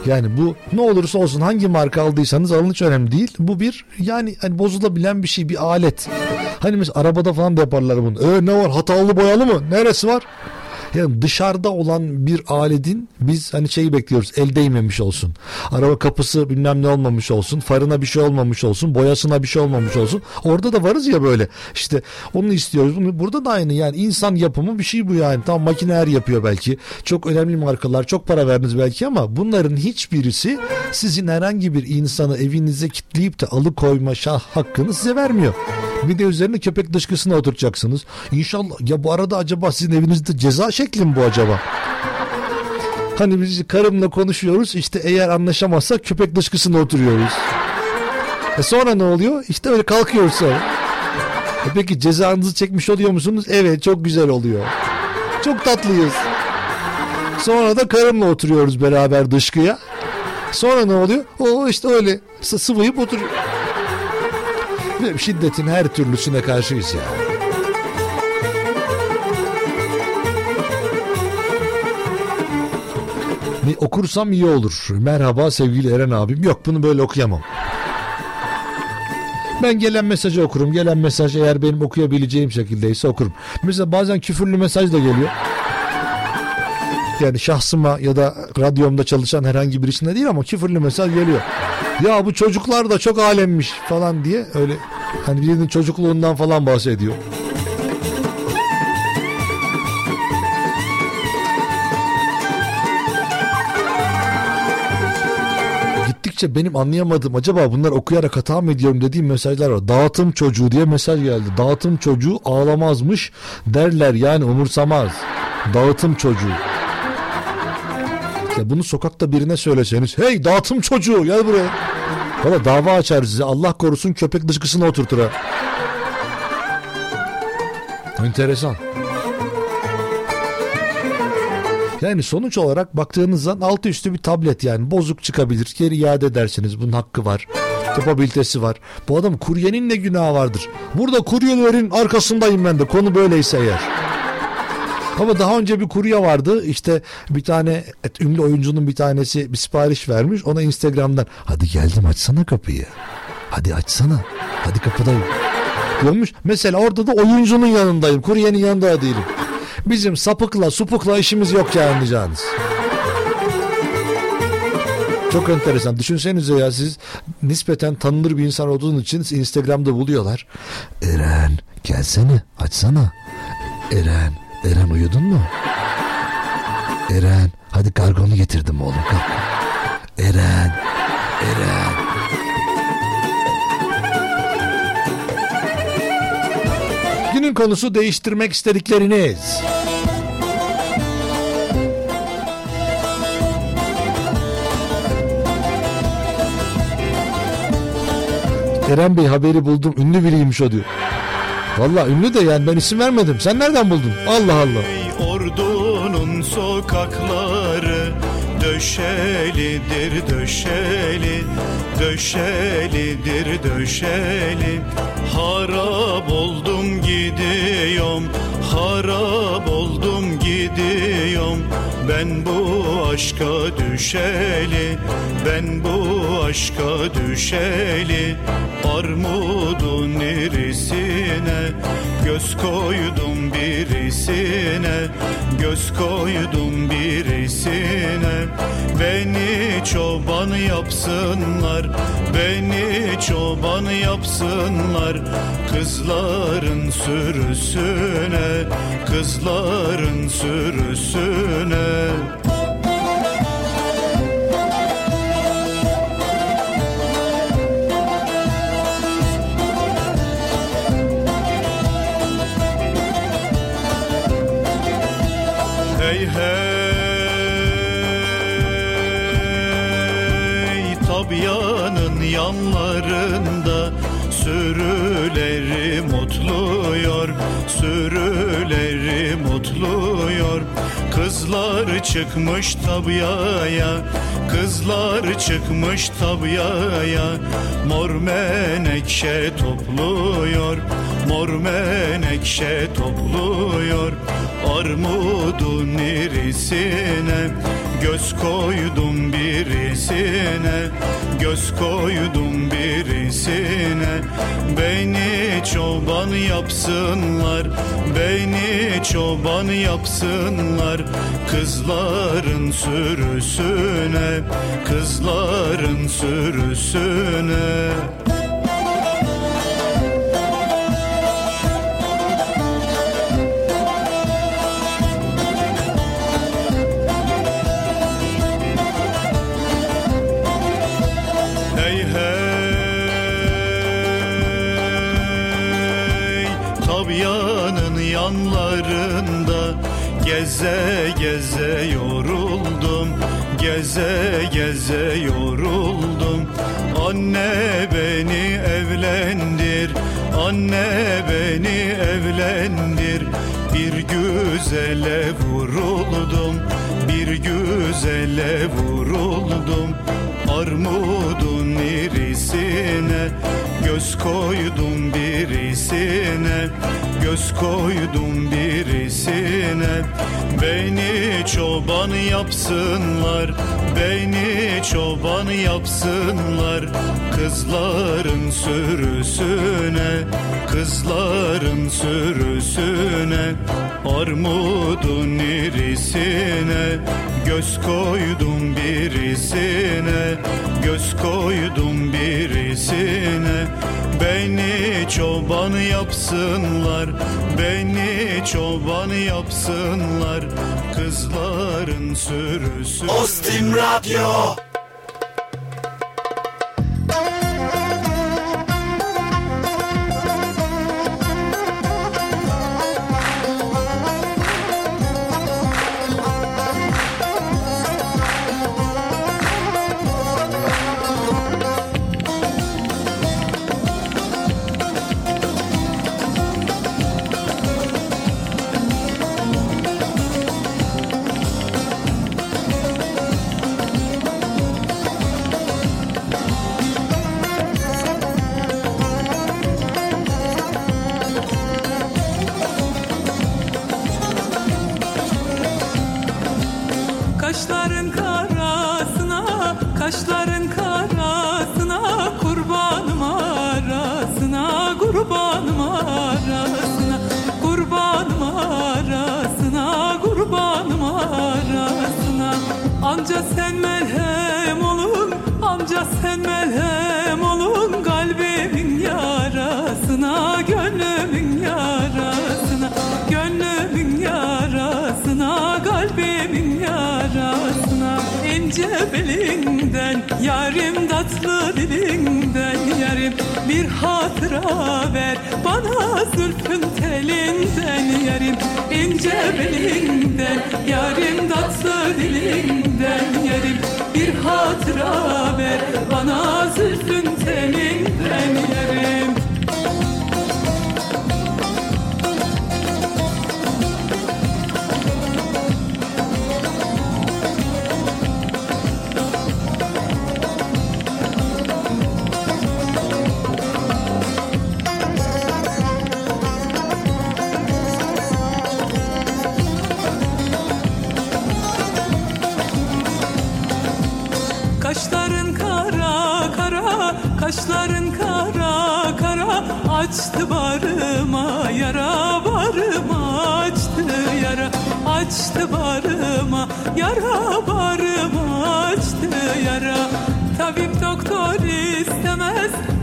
Yani bu ne olursa olsun hangi marka aldıysanız alın hiç önemli değil. Bu bir yani hani bozulabilen bir şey bir alet. Hani mesela arabada falan da yaparlar bunu. E ne var hatalı boyalı mı? Neresi var? Yani dışarıda olan bir aletin biz hani şeyi bekliyoruz el değmemiş olsun. Araba kapısı bilmem ne olmamış olsun. Farına bir şey olmamış olsun. Boyasına bir şey olmamış olsun. Orada da varız ya böyle. İşte onu istiyoruz. Bunu, burada da aynı yani insan yapımı bir şey bu yani. Tam makineler yapıyor belki. Çok önemli markalar. Çok para verdiniz belki ama bunların hiçbirisi sizin herhangi bir insanı evinize kitleyip de alıkoyma şah hakkını size vermiyor. Bir de üzerine köpek dışkısına oturacaksınız. İnşallah ya bu arada acaba sizin evinizde ceza şekli mi bu acaba? Hani biz karımla konuşuyoruz işte eğer anlaşamazsak köpek dışkısına oturuyoruz. E sonra ne oluyor? İşte öyle kalkıyoruz sonra. E peki cezanızı çekmiş oluyor musunuz? Evet çok güzel oluyor. Çok tatlıyız. Sonra da karımla oturuyoruz beraber dışkıya. Sonra ne oluyor? O işte öyle sıvayıp oturuyor. Ve şiddetin her türlüsüne karşıyız ya. Ne okursam iyi olur. Merhaba sevgili Eren abim. Yok bunu böyle okuyamam. Ben gelen mesajı okurum. Gelen mesaj eğer benim okuyabileceğim şekildeyse okurum. Mesela bazen küfürlü mesaj da geliyor yani şahsıma ya da radyomda çalışan herhangi bir içinde değil ama küfürlü mesaj geliyor. Ya bu çocuklar da çok alemmiş falan diye öyle hani birinin çocukluğundan falan bahsediyor. gittikçe benim anlayamadım acaba bunlar okuyarak hata mı ediyorum dediğim mesajlar var. Dağıtım çocuğu diye mesaj geldi. Dağıtım çocuğu ağlamazmış derler yani umursamaz. Dağıtım çocuğu. Ya bunu sokakta birine söyleseniz hey dağıtım çocuğu gel buraya. Valla dava açar size Allah korusun köpek dışkısına oturtur ha. Enteresan. Yani sonuç olarak baktığınızda altı üstü bir tablet yani bozuk çıkabilir. Geri iade edersiniz bunun hakkı var. Kapabilitesi var. Bu adam kuryenin ne günahı vardır? Burada kuryelerin arkasındayım ben de konu böyleyse eğer. Ama daha önce bir kurye vardı. İşte bir tane et, ünlü oyuncunun bir tanesi bir sipariş vermiş. Ona Instagram'dan hadi geldim açsana kapıyı. Hadi açsana. Hadi kapıdayım. Diyormuş. Mesela orada da oyuncunun yanındayım. Kuryenin yanında değilim. Bizim sapıkla supukla işimiz yok ya anlayacağınız. Çok enteresan. Düşünsenize ya siz nispeten tanınır bir insan olduğunuz için Instagram'da buluyorlar. Eren gelsene açsana. Eren, Eren uyudun mu? Eren hadi kargonu getirdim oğlum kalk. Eren, Eren. Günün konusu değiştirmek istedikleriniz. Eren Bey haberi buldum ünlü biriymiş o diyor. Valla ünlü de yani ben isim vermedim. Sen nereden buldun? Allah Allah. Ordunun sokakları döşelidir döşeli Döşelidir döşeli Harap oldum gidiyorum Harap oldum gidiyorum Ben bu aşka düşeli Ben bu aşka düşeli Armudun irisine Göz koydum birisine Göz koydum birisine. Beni çoban yapsınlar Beni çoban yapsınlar Kızların sürüsüne Kızların sürüsüne Hey hey Tabianın yanlarında Sürüleri mutluyor Sürüleri mutluyor Kızlar çıkmış tabiaya Kızlar çıkmış tabiaya Mor menekşe topluyor Mor menekşe topluyor. Armudun irisine Göz koydum birisine Göz koydum birisine. Beni çoban yapsınlar Beni çoban yapsınlar. Kızların sürüsüne Kızların sürüsüne yanlarında Geze geze yoruldum Geze geze yoruldum. Anne beni evlendir Anne beni evlendir. Bir güzele vuruldum Bir güzele vuruldum Armudun irisine Göz koydum birisine Göz koydum birisine. Beni çoban yapsınlar Beni çoban yapsınlar Kızların sürüsüne Kızların sürüsüne. Armudun irisine Göz koydum birisine Göz koydum birisine. Beni çoban yapsınlar Beni çoban yapsınlar. Kızların sürüsü. Ostim Radyo Amca sen melhem olun, amca sen melhem olun. Kalbimin yarasına, gönlümün yarasına Gönlümün yarasına, kalbimin yarasına. İnce belinden, yarim tatlı dilinden Yarim bir hatıra ver bana zülfün telinden Yarim ince belinden, yarim tatlı dilinden Yarim bir hatıra ver. Bana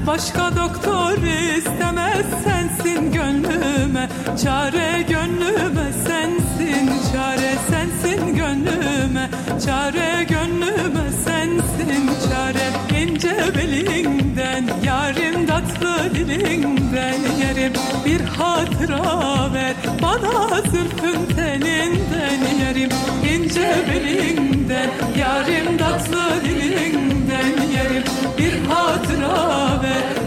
başka doktor istemez Sensin gönlüme, çare gönlüme sensin Çare sensin gönlüme, çare gönlüme sensin çare ince belinden yarim tatlı dilinden. Yarim bir hatıra ver bana zülfün telinden yarim ince belinden yarim tatlı dilinden yarim bir hatıra ver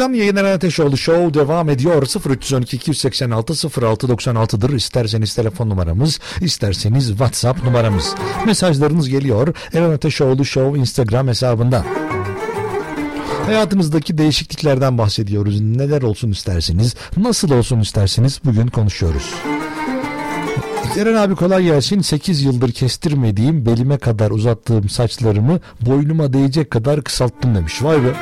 Canlı yayın Eren Ateşoğlu Show devam ediyor. 0312 286 0696'dır. İsterseniz telefon numaramız, isterseniz WhatsApp numaramız. Mesajlarınız geliyor. Eren Ateşoğlu Show Instagram hesabında. Hayatınızdaki değişikliklerden bahsediyoruz. Neler olsun isterseniz, nasıl olsun isterseniz bugün konuşuyoruz. Eren abi kolay gelsin. 8 yıldır kestirmediğim, belime kadar uzattığım saçlarımı boynuma değecek kadar kısalttım demiş. Vay be.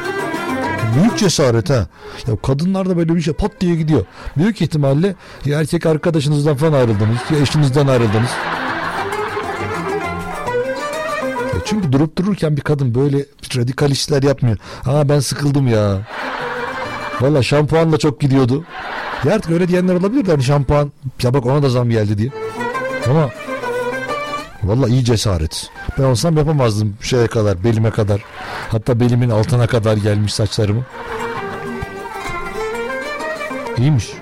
Büyük cesaret ha. Ya kadınlar da böyle bir şey pat diye gidiyor. Büyük ihtimalle ya erkek arkadaşınızdan falan ayrıldınız. Ya eşinizden ayrıldınız. Ya çünkü durup dururken bir kadın böyle radikal işler yapmıyor. Ha ben sıkıldım ya. Valla şampuanla çok gidiyordu. Ya artık öyle diyenler olabilir de hani şampuan ya bak ona da zam geldi diye. Ama Valla iyi cesaret. Ben olsam yapamazdım şeye kadar, belime kadar. Hatta belimin altına kadar gelmiş saçlarımı. İyiymiş.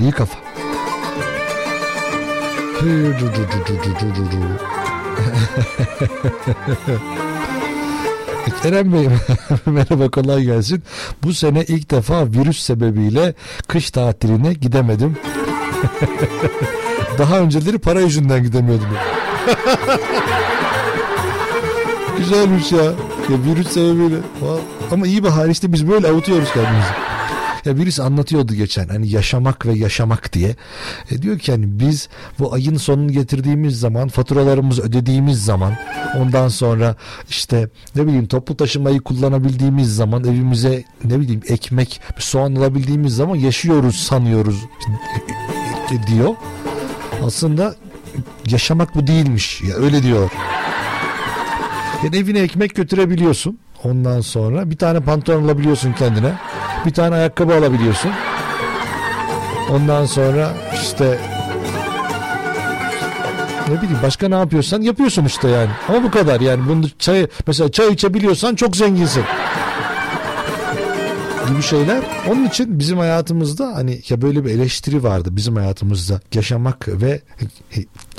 İyi kafa. [LAUGHS] Eren Bey [LAUGHS] merhaba kolay gelsin. Bu sene ilk defa virüs sebebiyle kış tatiline gidemedim. [LAUGHS] Daha önceleri para yüzünden gidemiyordum. Güzelmiş ya. Ya virüs sebebiyle. Ama iyi bahar işte biz böyle avutuyoruz kendimizi. Ya birisi anlatıyordu geçen hani yaşamak ve yaşamak diye. E diyor ki hani biz bu ayın sonunu getirdiğimiz zaman faturalarımızı ödediğimiz zaman ondan sonra işte ne bileyim toplu taşımayı kullanabildiğimiz zaman evimize ne bileyim ekmek soğan alabildiğimiz zaman yaşıyoruz sanıyoruz. diyor. Aslında yaşamak bu değilmiş. Ya öyle diyorlar. Yani evine ekmek götürebiliyorsun. Ondan sonra bir tane pantolon alabiliyorsun kendine. Bir tane ayakkabı alabiliyorsun. Ondan sonra işte ne bileyim başka ne yapıyorsan yapıyorsun işte yani. Ama bu kadar yani. Bunu çay mesela çay içebiliyorsan çok zenginsin gibi şeyler. Onun için bizim hayatımızda hani ya böyle bir eleştiri vardı bizim hayatımızda. Yaşamak ve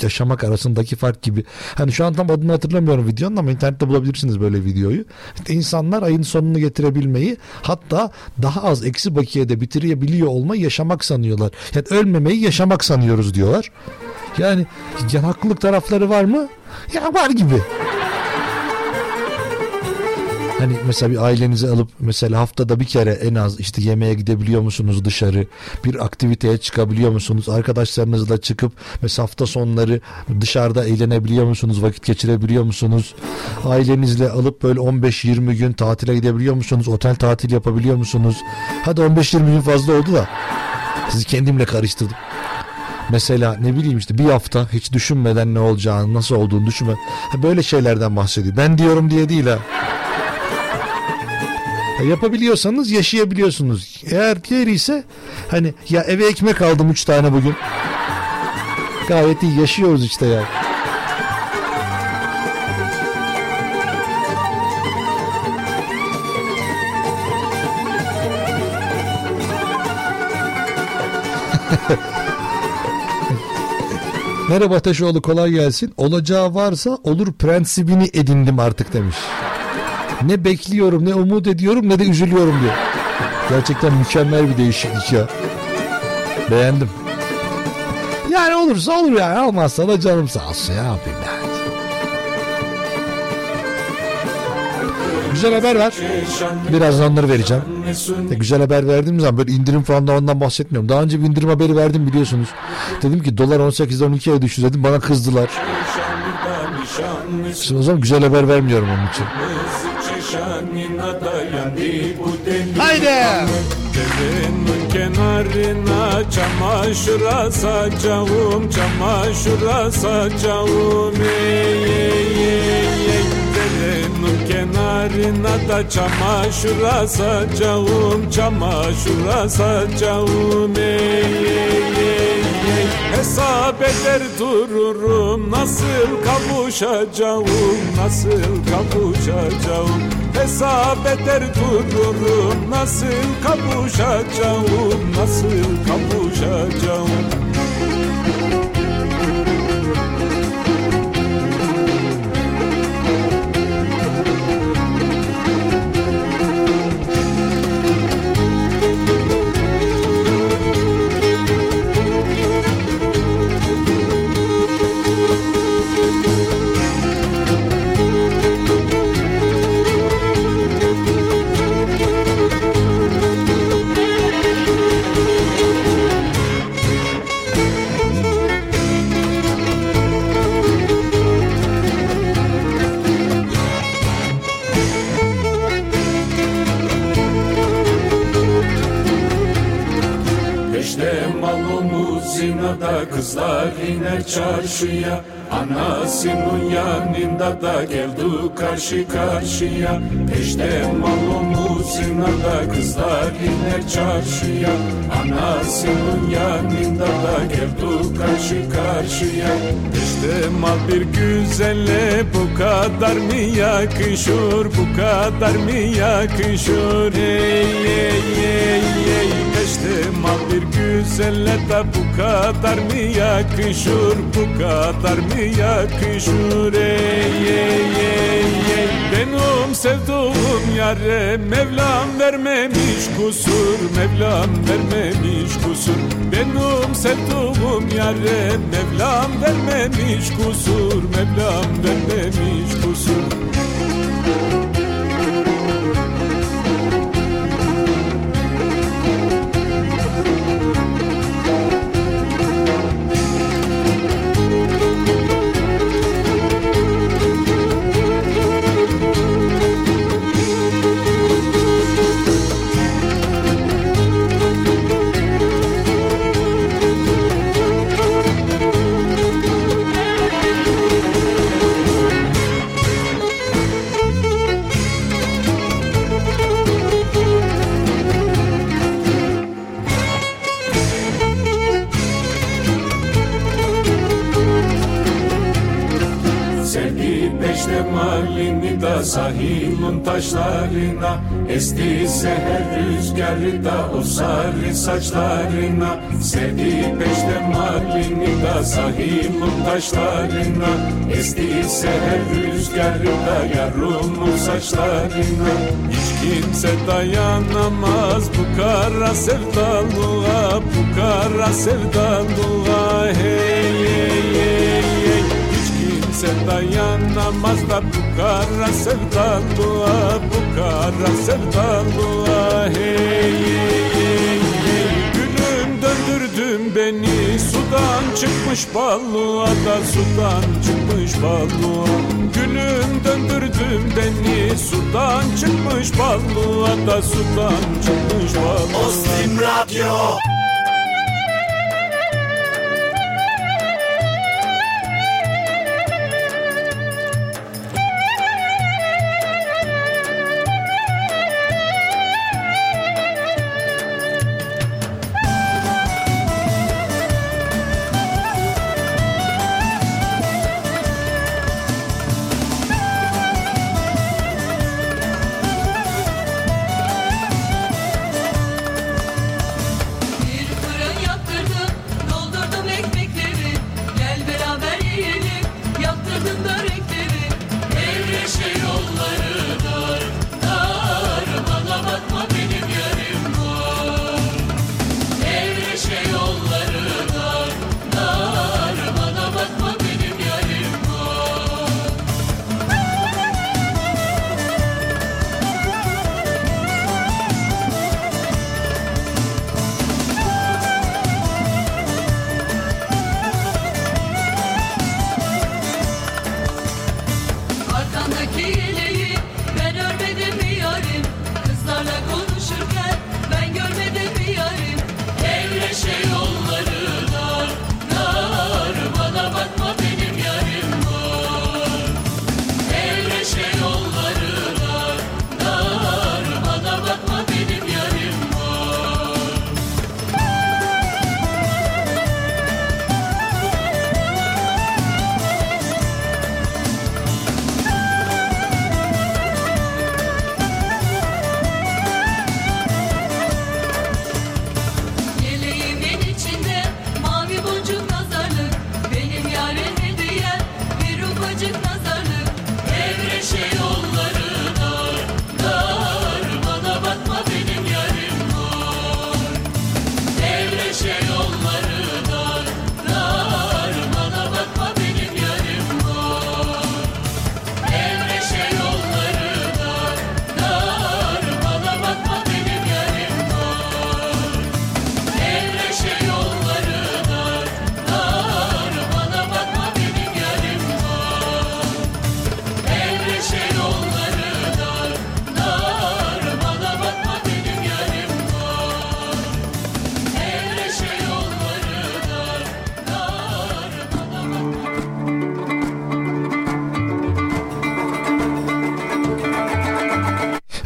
yaşamak arasındaki fark gibi. Hani şu an tam adını hatırlamıyorum videonun ama internette bulabilirsiniz böyle videoyu. İşte insanlar ayın sonunu getirebilmeyi hatta daha az eksi bakiyede bitirebiliyor olmayı yaşamak sanıyorlar. Yani ölmemeyi yaşamak sanıyoruz diyorlar. Yani ya haklılık tarafları var mı? Ya var gibi. Hani mesela bir ailenizi alıp mesela haftada bir kere en az işte yemeğe gidebiliyor musunuz dışarı? Bir aktiviteye çıkabiliyor musunuz? Arkadaşlarınızla çıkıp mesela hafta sonları dışarıda eğlenebiliyor musunuz? Vakit geçirebiliyor musunuz? Ailenizle alıp böyle 15-20 gün tatile gidebiliyor musunuz? Otel tatil yapabiliyor musunuz? Hadi 15-20 gün fazla oldu da sizi kendimle karıştırdım. Mesela ne bileyim işte bir hafta hiç düşünmeden ne olacağını nasıl olduğunu düşünme. Böyle şeylerden bahsediyor. Ben diyorum diye değil ha. Ya yapabiliyorsanız yaşayabiliyorsunuz. Eğer diğeri ise hani ya eve ekmek aldım 3 tane bugün. Gayet iyi yaşıyoruz işte ya. Merhaba Ateşoğlu kolay gelsin. Olacağı varsa olur prensibini edindim artık demiş. Ne bekliyorum ne umut ediyorum ne de üzülüyorum diyor. Gerçekten mükemmel bir değişiklik ya. Beğendim. Yani olursa olur yani olmazsa da canım sağ olsun ya yapayım yani. Güzel haber ver. Birazdan onları vereceğim. E, güzel haber verdiğim zaman böyle indirim falan da ondan bahsetmiyorum. Daha önce bir indirim haberi verdim biliyorsunuz. Dedim ki dolar 18'den 12'ye düştü dedim. Bana kızdılar. Şimdi o zaman güzel haber vermiyorum onun için. Haydi. Devenin kenarına çamaşır asacağım Çamaşır asacağım ey ey ey ey Devenin kenarına da çamaşır asacağım Çamaşır asacağım ey ey ey ey Hesap eder dururum nasıl kavuşacağım Nasıl kavuşacağım Hesap eder dururum nasıl kavuşacağım Nasıl kavuşacağım zinada kızlar iner çarşıya. Anasının yanında da geldi karşı karşıya. Peşte malumuz zinada kızlar iner çarşıya. Anasının yanında da geldi karşı karşıya. Peşte mal bir güzelle bu kadar mı yakışır Bu kadar mı yakışır Ey ey ey ey Peşte mal bir güzelle de bu kadar mı yakışır? Bu kadar mı yakışır? Ey ey ey ey. Benim sevduğum yare Mevlam vermemiş kusur. Mevlam vermemiş kusur. Benim sevduğum yare Mevlam vermemiş kusur. Mevlam vermemiş kusur peştemalini da sahilun taşlarına Esti seher rüzgarı da o sarı saçlarına. Sevdi peştemalini da sahilun taşlarına Esti seher rüzgarı da yarumun saçlarına. Hiç kimse dayanamaz bu kara sevdalığa Bu kara sevdalığa hey hey kimse dayanamaz da bu kara sevdalığa Bu kara sevdalığa hey hey hey hey. Gülüm döndürdün beni. Sudan çıkmış balığa da sudan çıkmış balığa Gülüm döndürdün beni. Sudan çıkmış balığa da sudan çıkmış balığa Ostim Radyo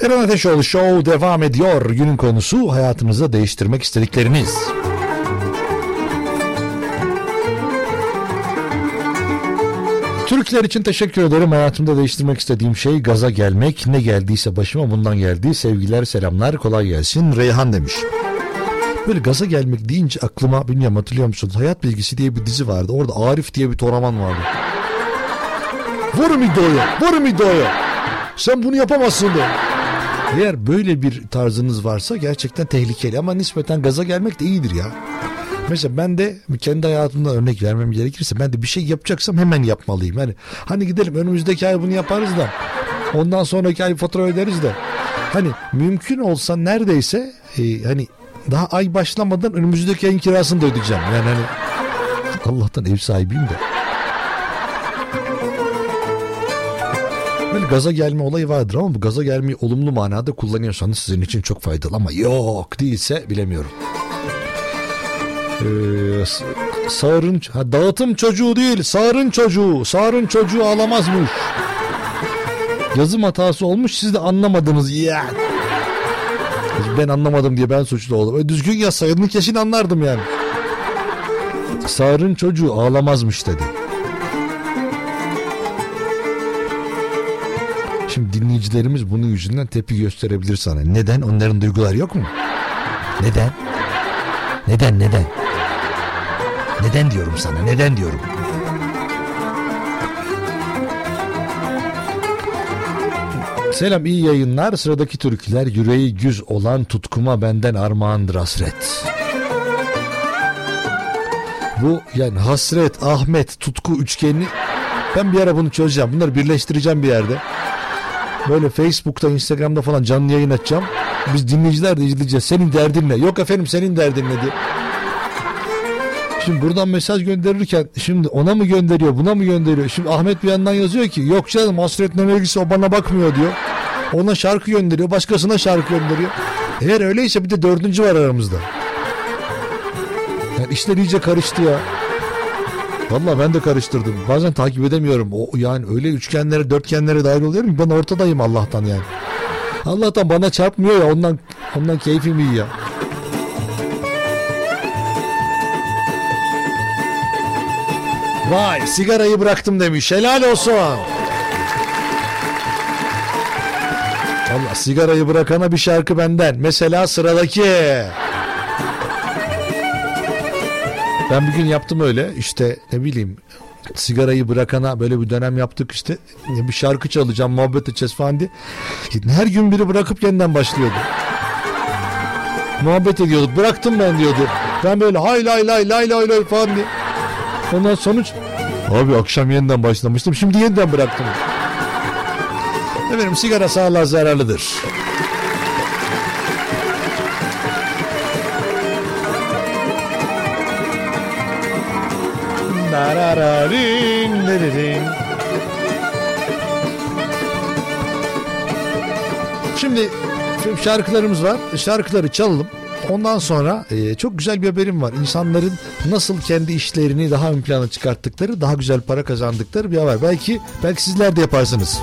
Eren Ateşoğlu Show devam ediyor. Günün konusu hayatınızda değiştirmek istedikleriniz. Türkler için teşekkür ederim. Hayatımda değiştirmek istediğim şey gaza gelmek. Ne geldiyse başıma bundan geldi. Sevgiler, selamlar, kolay gelsin. Reyhan demiş. Böyle gaza gelmek deyince aklıma bilmiyorum hatırlıyor musunuz? Hayat Bilgisi diye bir dizi vardı. Orada Arif diye bir toraman vardı. Vur Mido'ya, vur Mido'ya. Sen bunu yapamazsın de. Eğer böyle bir tarzınız varsa gerçekten tehlikeli ama nispeten gaza gelmek de iyidir ya. Mesela ben de kendi hayatımdan örnek vermem gerekirse ben de bir şey yapacaksam hemen yapmalıyım. Yani hani gidelim önümüzdeki ay bunu yaparız da ondan sonraki ay fatura öderiz de. Hani mümkün olsa neredeyse e, hani daha ay başlamadan önümüzdeki ayın kirasını da ödeyeceğim. Yani hani Allah'tan ev sahibiyim de. Böyle gaza gelme olayı vardır ama bu gaza gelmeyi olumlu manada kullanıyorsanız sizin için çok faydalı ama yok değilse bilemiyorum. Ee, sağırın ha, dağıtım çocuğu değil sağırın çocuğu sağırın çocuğu ağlamazmış. Yazım hatası olmuş siz de anlamadınız ya. Ben anlamadım diye ben suçlu oldum. E, düzgün yazsaydın kesin anlardım yani. Sağırın çocuğu ağlamazmış dedi. Şimdi dinleyicilerimiz bunun yüzünden tepki gösterebilir sana. Neden? Onların duyguları yok mu? Neden? Neden neden? Neden diyorum sana? Neden diyorum? Selam iyi yayınlar. Sıradaki türküler yüreği güz olan tutkuma benden armağandır hasret. Bu yani hasret, Ahmet, tutku üçgeni ben bir ara bunu çözeceğim. Bunları birleştireceğim bir yerde. Böyle Facebook'ta, Instagram'da falan canlı yayın açacağım. Biz dinleyiciler de izleyeceğiz. Senin derdin ne? Yok efendim senin derdin ne diye. Şimdi buradan mesaj gönderirken şimdi ona mı gönderiyor buna mı gönderiyor? Şimdi Ahmet bir yandan yazıyor ki yok canım hasret ne ilgisi o bana bakmıyor diyor. Ona şarkı gönderiyor başkasına şarkı gönderiyor. Eğer öyleyse bir de dördüncü var aramızda. Yani işler iyice karıştı ya. Valla ben de karıştırdım. Bazen takip edemiyorum. O yani öyle üçgenlere, dörtgenlere dahil oluyorum ki ben ortadayım Allah'tan yani. Allah'tan bana çarpmıyor ya ondan ondan keyfim iyi ya. Vay sigarayı bıraktım demiş. Helal olsun. Valla sigarayı bırakana bir şarkı benden. Mesela sıradaki. Ben bir gün yaptım öyle işte ne bileyim sigarayı bırakana böyle bir dönem yaptık işte bir şarkı çalacağım muhabbet edeceğiz falan diye. Her gün biri bırakıp yeniden başlıyordu. Muhabbet ediyorduk bıraktım ben diyordu. Ben böyle hay lay lay lay lay lay falan diye. Ondan sonuç abi akşam yeniden başlamıştım şimdi yeniden bıraktım. Efendim sigara sağlığa zararlıdır. Şimdi şarkılarımız var. Şarkıları çalalım. Ondan sonra e, çok güzel bir haberim var. İnsanların nasıl kendi işlerini daha ön plana çıkarttıkları, daha güzel para kazandıkları bir haber. Belki belki sizler de yaparsınız.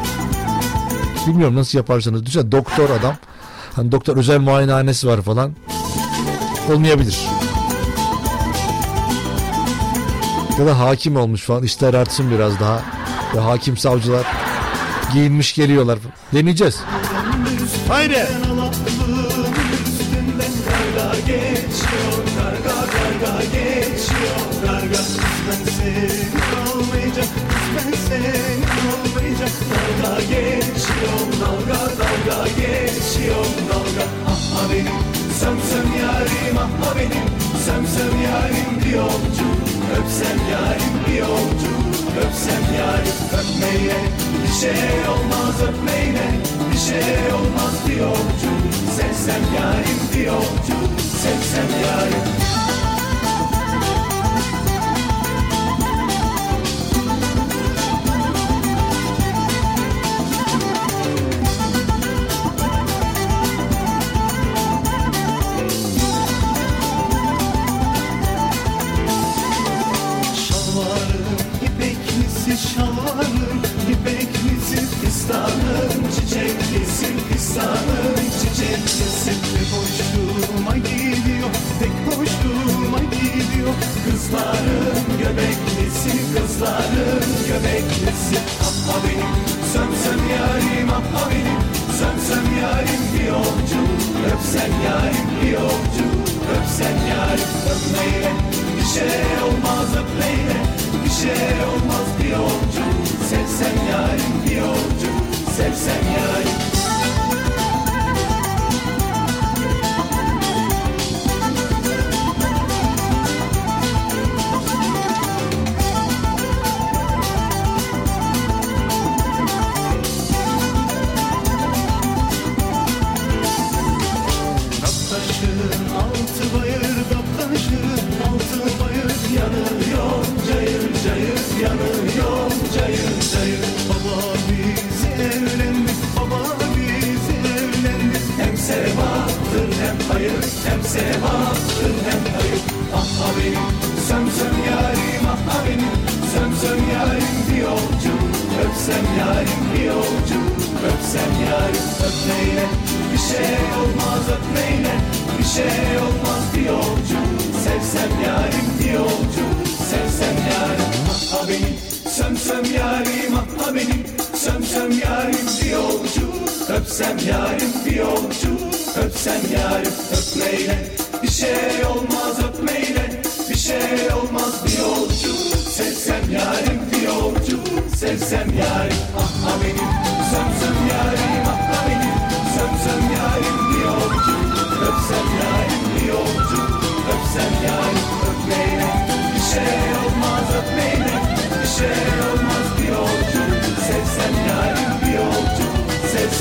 Bilmiyorum nasıl yaparsanız. Düşünsene doktor adam. Hani doktor özel muayenehanesi var falan. Olmayabilir. Ya da hakim olmuş falan. İşler artsın biraz daha. Ve hakim savcılar giyinmiş geliyorlar. Deneyeceğiz. Haydi. Dalga geçiyor, dalga dalga geçiyor, dalga. Aha benim, sömsöm yarim, aha benim, sömsöm yarim bir yolcu, öpsem yarim bir yolcu, öpsem yarim öpmeyle, bir şey olmaz öpmeyle, bir şey olmaz bir yolcu, sevsem yarim bir yolcu, sevsem yarim.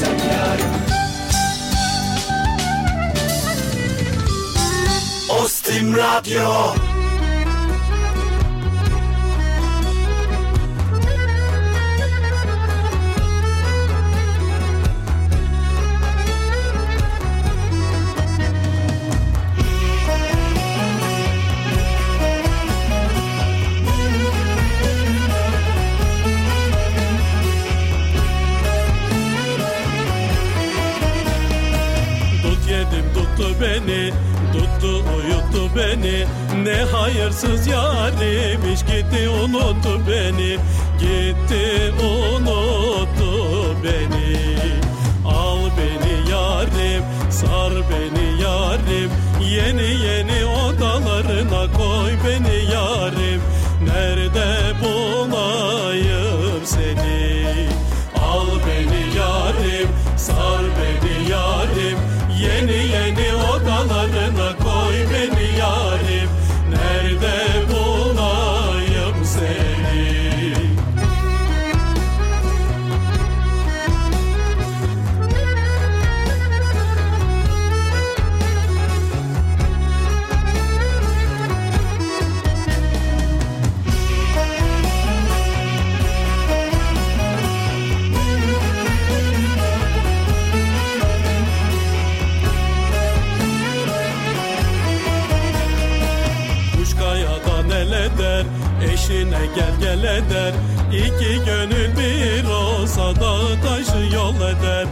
Sevsem yarim Ostim Radyo Hayırsız yarimmiş Gitti unuttu beni. Gitti unuttu eder. İki gönül bir olsa Dağı taşı yol eder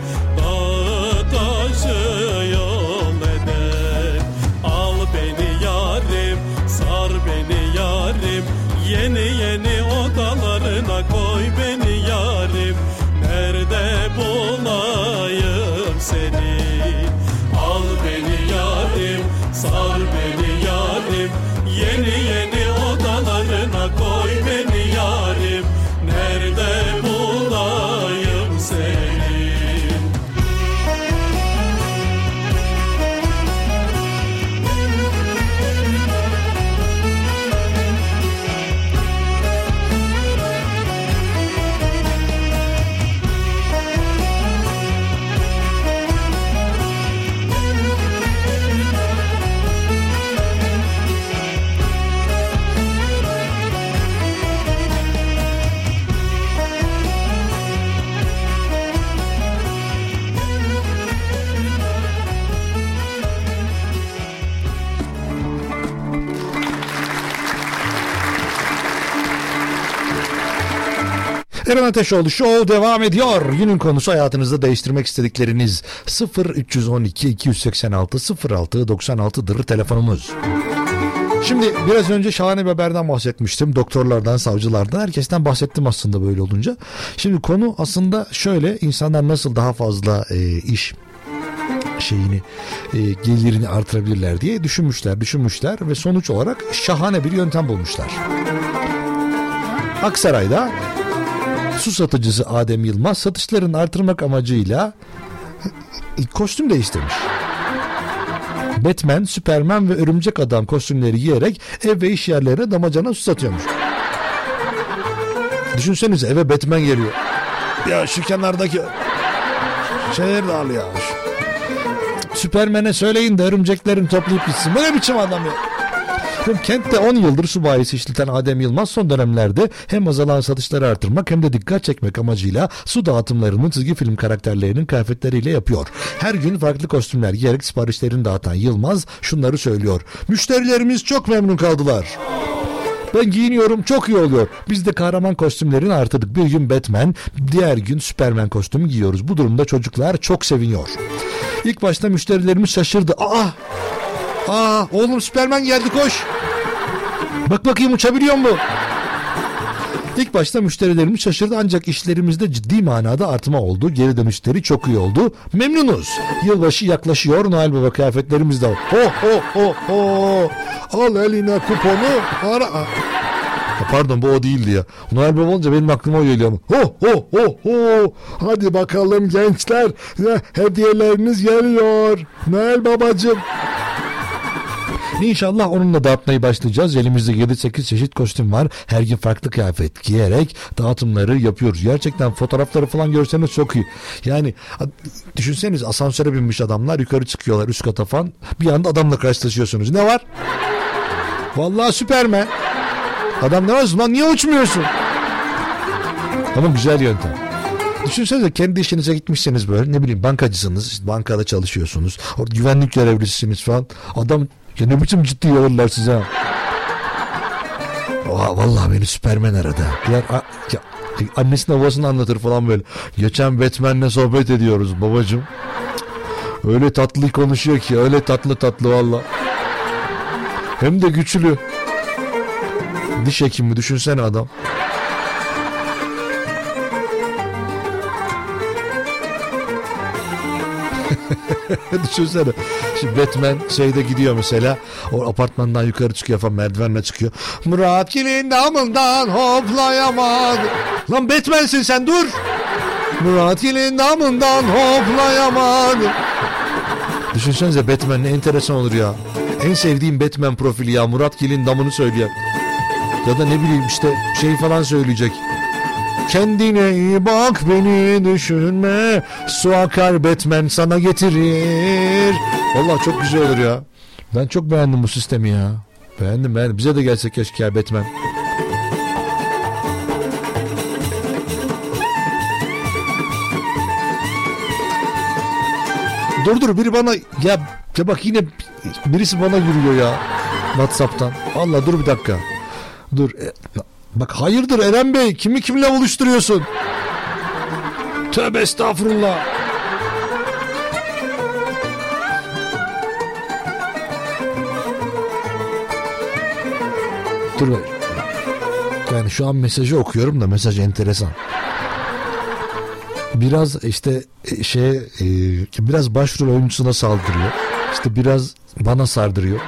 Eren Ateşoğlu Show devam ediyor. Günün konusu hayatınızda değiştirmek istedikleriniz 0 312 286 06 96'dır telefonumuz. Şimdi biraz önce şahane bir haberden bahsetmiştim. Doktorlardan, savcılardan, herkesten bahsettim aslında böyle olunca. Şimdi konu aslında şöyle insanlar nasıl daha fazla e, iş şeyini e, gelirini artırabilirler diye düşünmüşler, düşünmüşler ve sonuç olarak şahane bir yöntem bulmuşlar. Aksaray'da su satıcısı Adem Yılmaz satışlarını artırmak amacıyla kostüm değiştirmiş. Batman, Superman ve Örümcek Adam kostümleri giyerek ev ve iş yerlerine damacana su satıyormuş. Düşünsenize eve Batman geliyor. Ya şu kenardaki şeyleri de al ya. Süpermen'e söyleyin de örümceklerin toplayıp gitsin. Ne biçim adam ya? Efendim, kentte 10 yıldır su bayisi işleten Adem Yılmaz son dönemlerde hem azalan satışları artırmak hem de dikkat çekmek amacıyla su dağıtımlarını çizgi film karakterlerinin kıyafetleriyle yapıyor. Her gün farklı kostümler giyerek siparişlerini dağıtan Yılmaz şunları söylüyor. Müşterilerimiz çok memnun kaldılar. Ben giyiniyorum çok iyi oluyor. Biz de kahraman kostümlerini artırdık. Bir gün Batman, diğer gün Superman kostümü giyiyoruz. Bu durumda çocuklar çok seviniyor. İlk başta müşterilerimiz şaşırdı. Aa! Aa oğlum Superman geldi koş. Bak bakayım uçabiliyor mu? İlk başta müşterilerimiz şaşırdı ancak işlerimizde ciddi manada artma oldu. Geri dönüşleri çok iyi oldu. Memnunuz. Yılbaşı yaklaşıyor. Noel Baba kıyafetlerimiz de. Ho ho ho ho. Al eline kuponu. Ara. Pardon bu o değildi ya. Noel Baba olunca benim aklıma o geliyor. Ho ho ho ho. Hadi bakalım gençler. Hediyeleriniz geliyor. Noel babacım. İnşallah onunla dağıtmayı başlayacağız. Elimizde 7-8 çeşit kostüm var. Her gün farklı kıyafet giyerek dağıtımları yapıyoruz. Gerçekten fotoğrafları falan görseniz çok iyi. Yani düşünseniz asansöre binmiş adamlar yukarı çıkıyorlar üst kata falan. Bir anda adamla karşılaşıyorsunuz. Ne var? Vallahi Süpermen. Adam ne var? Lan niye uçmuyorsun? Ama güzel yöntem. Düşünsenize kendi işinize gitmişseniz böyle ne bileyim bankacısınız, işte bankada çalışıyorsunuz, orada güvenlik görevlisisiniz falan. Adam ya ne biçim ciddi alırlar size. ha. Oha, vallahi beni Süpermen aradı. Diğer, a- ya, annesinin havasını anlatır falan böyle. Geçen Batman'le sohbet ediyoruz babacım. Öyle tatlı konuşuyor ki öyle tatlı tatlı valla. Hem de güçlü. Diş hekimi düşünsene adam. [LAUGHS] Düşünsene. Şimdi Batman şeyde gidiyor mesela. O apartmandan yukarı çıkıyor falan merdivenle çıkıyor. Murat kilin damından hoplayamadı. Lan Batman'sin sen dur. Murat kilin damından hoplayamadı. Düşünsenize Batman ne enteresan olur ya. En sevdiğim Batman profili ya Murat Gil'in damını söyleyen. Ya da ne bileyim işte şey falan söyleyecek. Kendine iyi bak beni düşünme. Su akar Batman sana getirir. Vallahi çok güzel olur ya. Ben çok beğendim bu sistemi ya. Beğendim beğendim. Bize de gelse keşke ya Batman. Dur dur biri bana ya, ya bak yine birisi bana yürüyor ya Whatsapp'tan. Allah dur bir dakika. Dur. Bak hayırdır Eren Bey kimi kimle buluşturuyorsun? Tövbe estağfurullah. Dur be. Yani şu an mesajı okuyorum da mesaj enteresan. Biraz işte şey biraz başrol oyuncusuna saldırıyor. İşte biraz bana sardırıyor.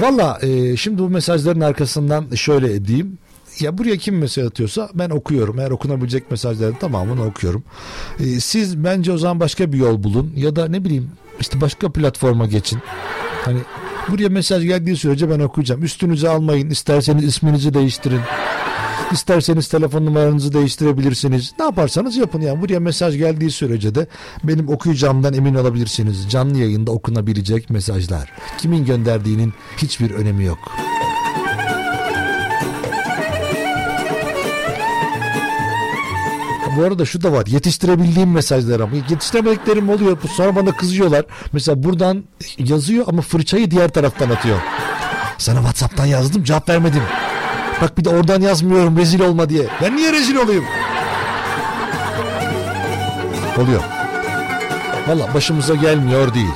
Valla e, şimdi bu mesajların arkasından şöyle diyeyim. Ya buraya kim mesaj atıyorsa ben okuyorum. Eğer okunabilecek mesajların tamamını okuyorum. E, siz bence o zaman başka bir yol bulun. Ya da ne bileyim işte başka platforma geçin. Hani buraya mesaj geldiği sürece ben okuyacağım. Üstünüze almayın. İsterseniz isminizi değiştirin. İsterseniz telefon numaranızı değiştirebilirsiniz. Ne yaparsanız yapın yani. Buraya mesaj geldiği sürece de benim okuyacağımdan emin olabilirsiniz. Canlı yayında okunabilecek mesajlar. Kimin gönderdiğinin hiçbir önemi yok. Bu arada şu da var. Yetiştirebildiğim mesajlar ama yetiştiremediklerim oluyor. Sonra bana kızıyorlar. Mesela buradan yazıyor ama fırçayı diğer taraftan atıyor. Sana WhatsApp'tan yazdım cevap vermedim. Bak bir de oradan yazmıyorum rezil olma diye. Ben niye rezil olayım? Oluyor. Valla başımıza gelmiyor değil.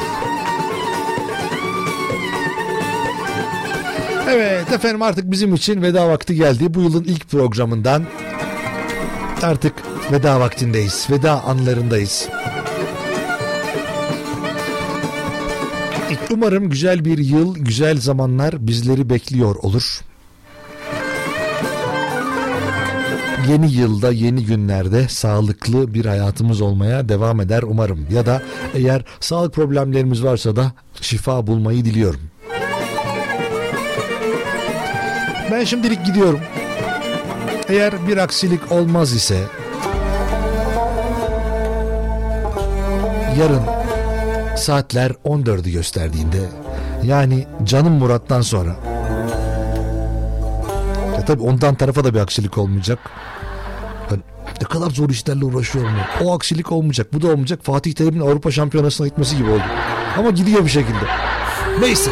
Evet efendim artık bizim için veda vakti geldi. Bu yılın ilk programından artık veda vaktindeyiz. Veda anlarındayız. Umarım güzel bir yıl, güzel zamanlar bizleri bekliyor olur. Yeni yılda, yeni günlerde sağlıklı bir hayatımız olmaya devam eder umarım. Ya da eğer sağlık problemlerimiz varsa da şifa bulmayı diliyorum. Ben şimdilik gidiyorum. Eğer bir aksilik olmaz ise yarın saatler 14'ü gösterdiğinde yani canım Murat'tan sonra e tabi ondan tarafa da bir aksilik olmayacak. Yani ne kadar zor işlerle uğraşıyorum ya. O aksilik olmayacak. Bu da olmayacak. Fatih Terim'in Avrupa Şampiyonası'na gitmesi gibi oldu. Ama gidiyor bir şekilde. Neyse.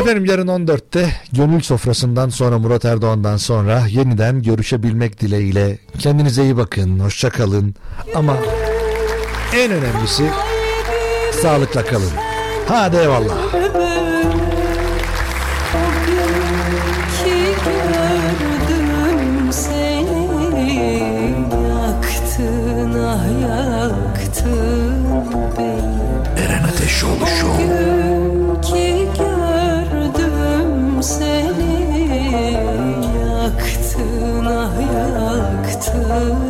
Efendim yarın 14'te gönül sofrasından sonra Murat Erdoğan'dan sonra yeniden görüşebilmek dileğiyle kendinize iyi bakın, hoşça kalın ama en önemlisi sağlıkla kalın. Hadi eyvallah. Eren Ateşoğlu Show. yaktın ah yaktın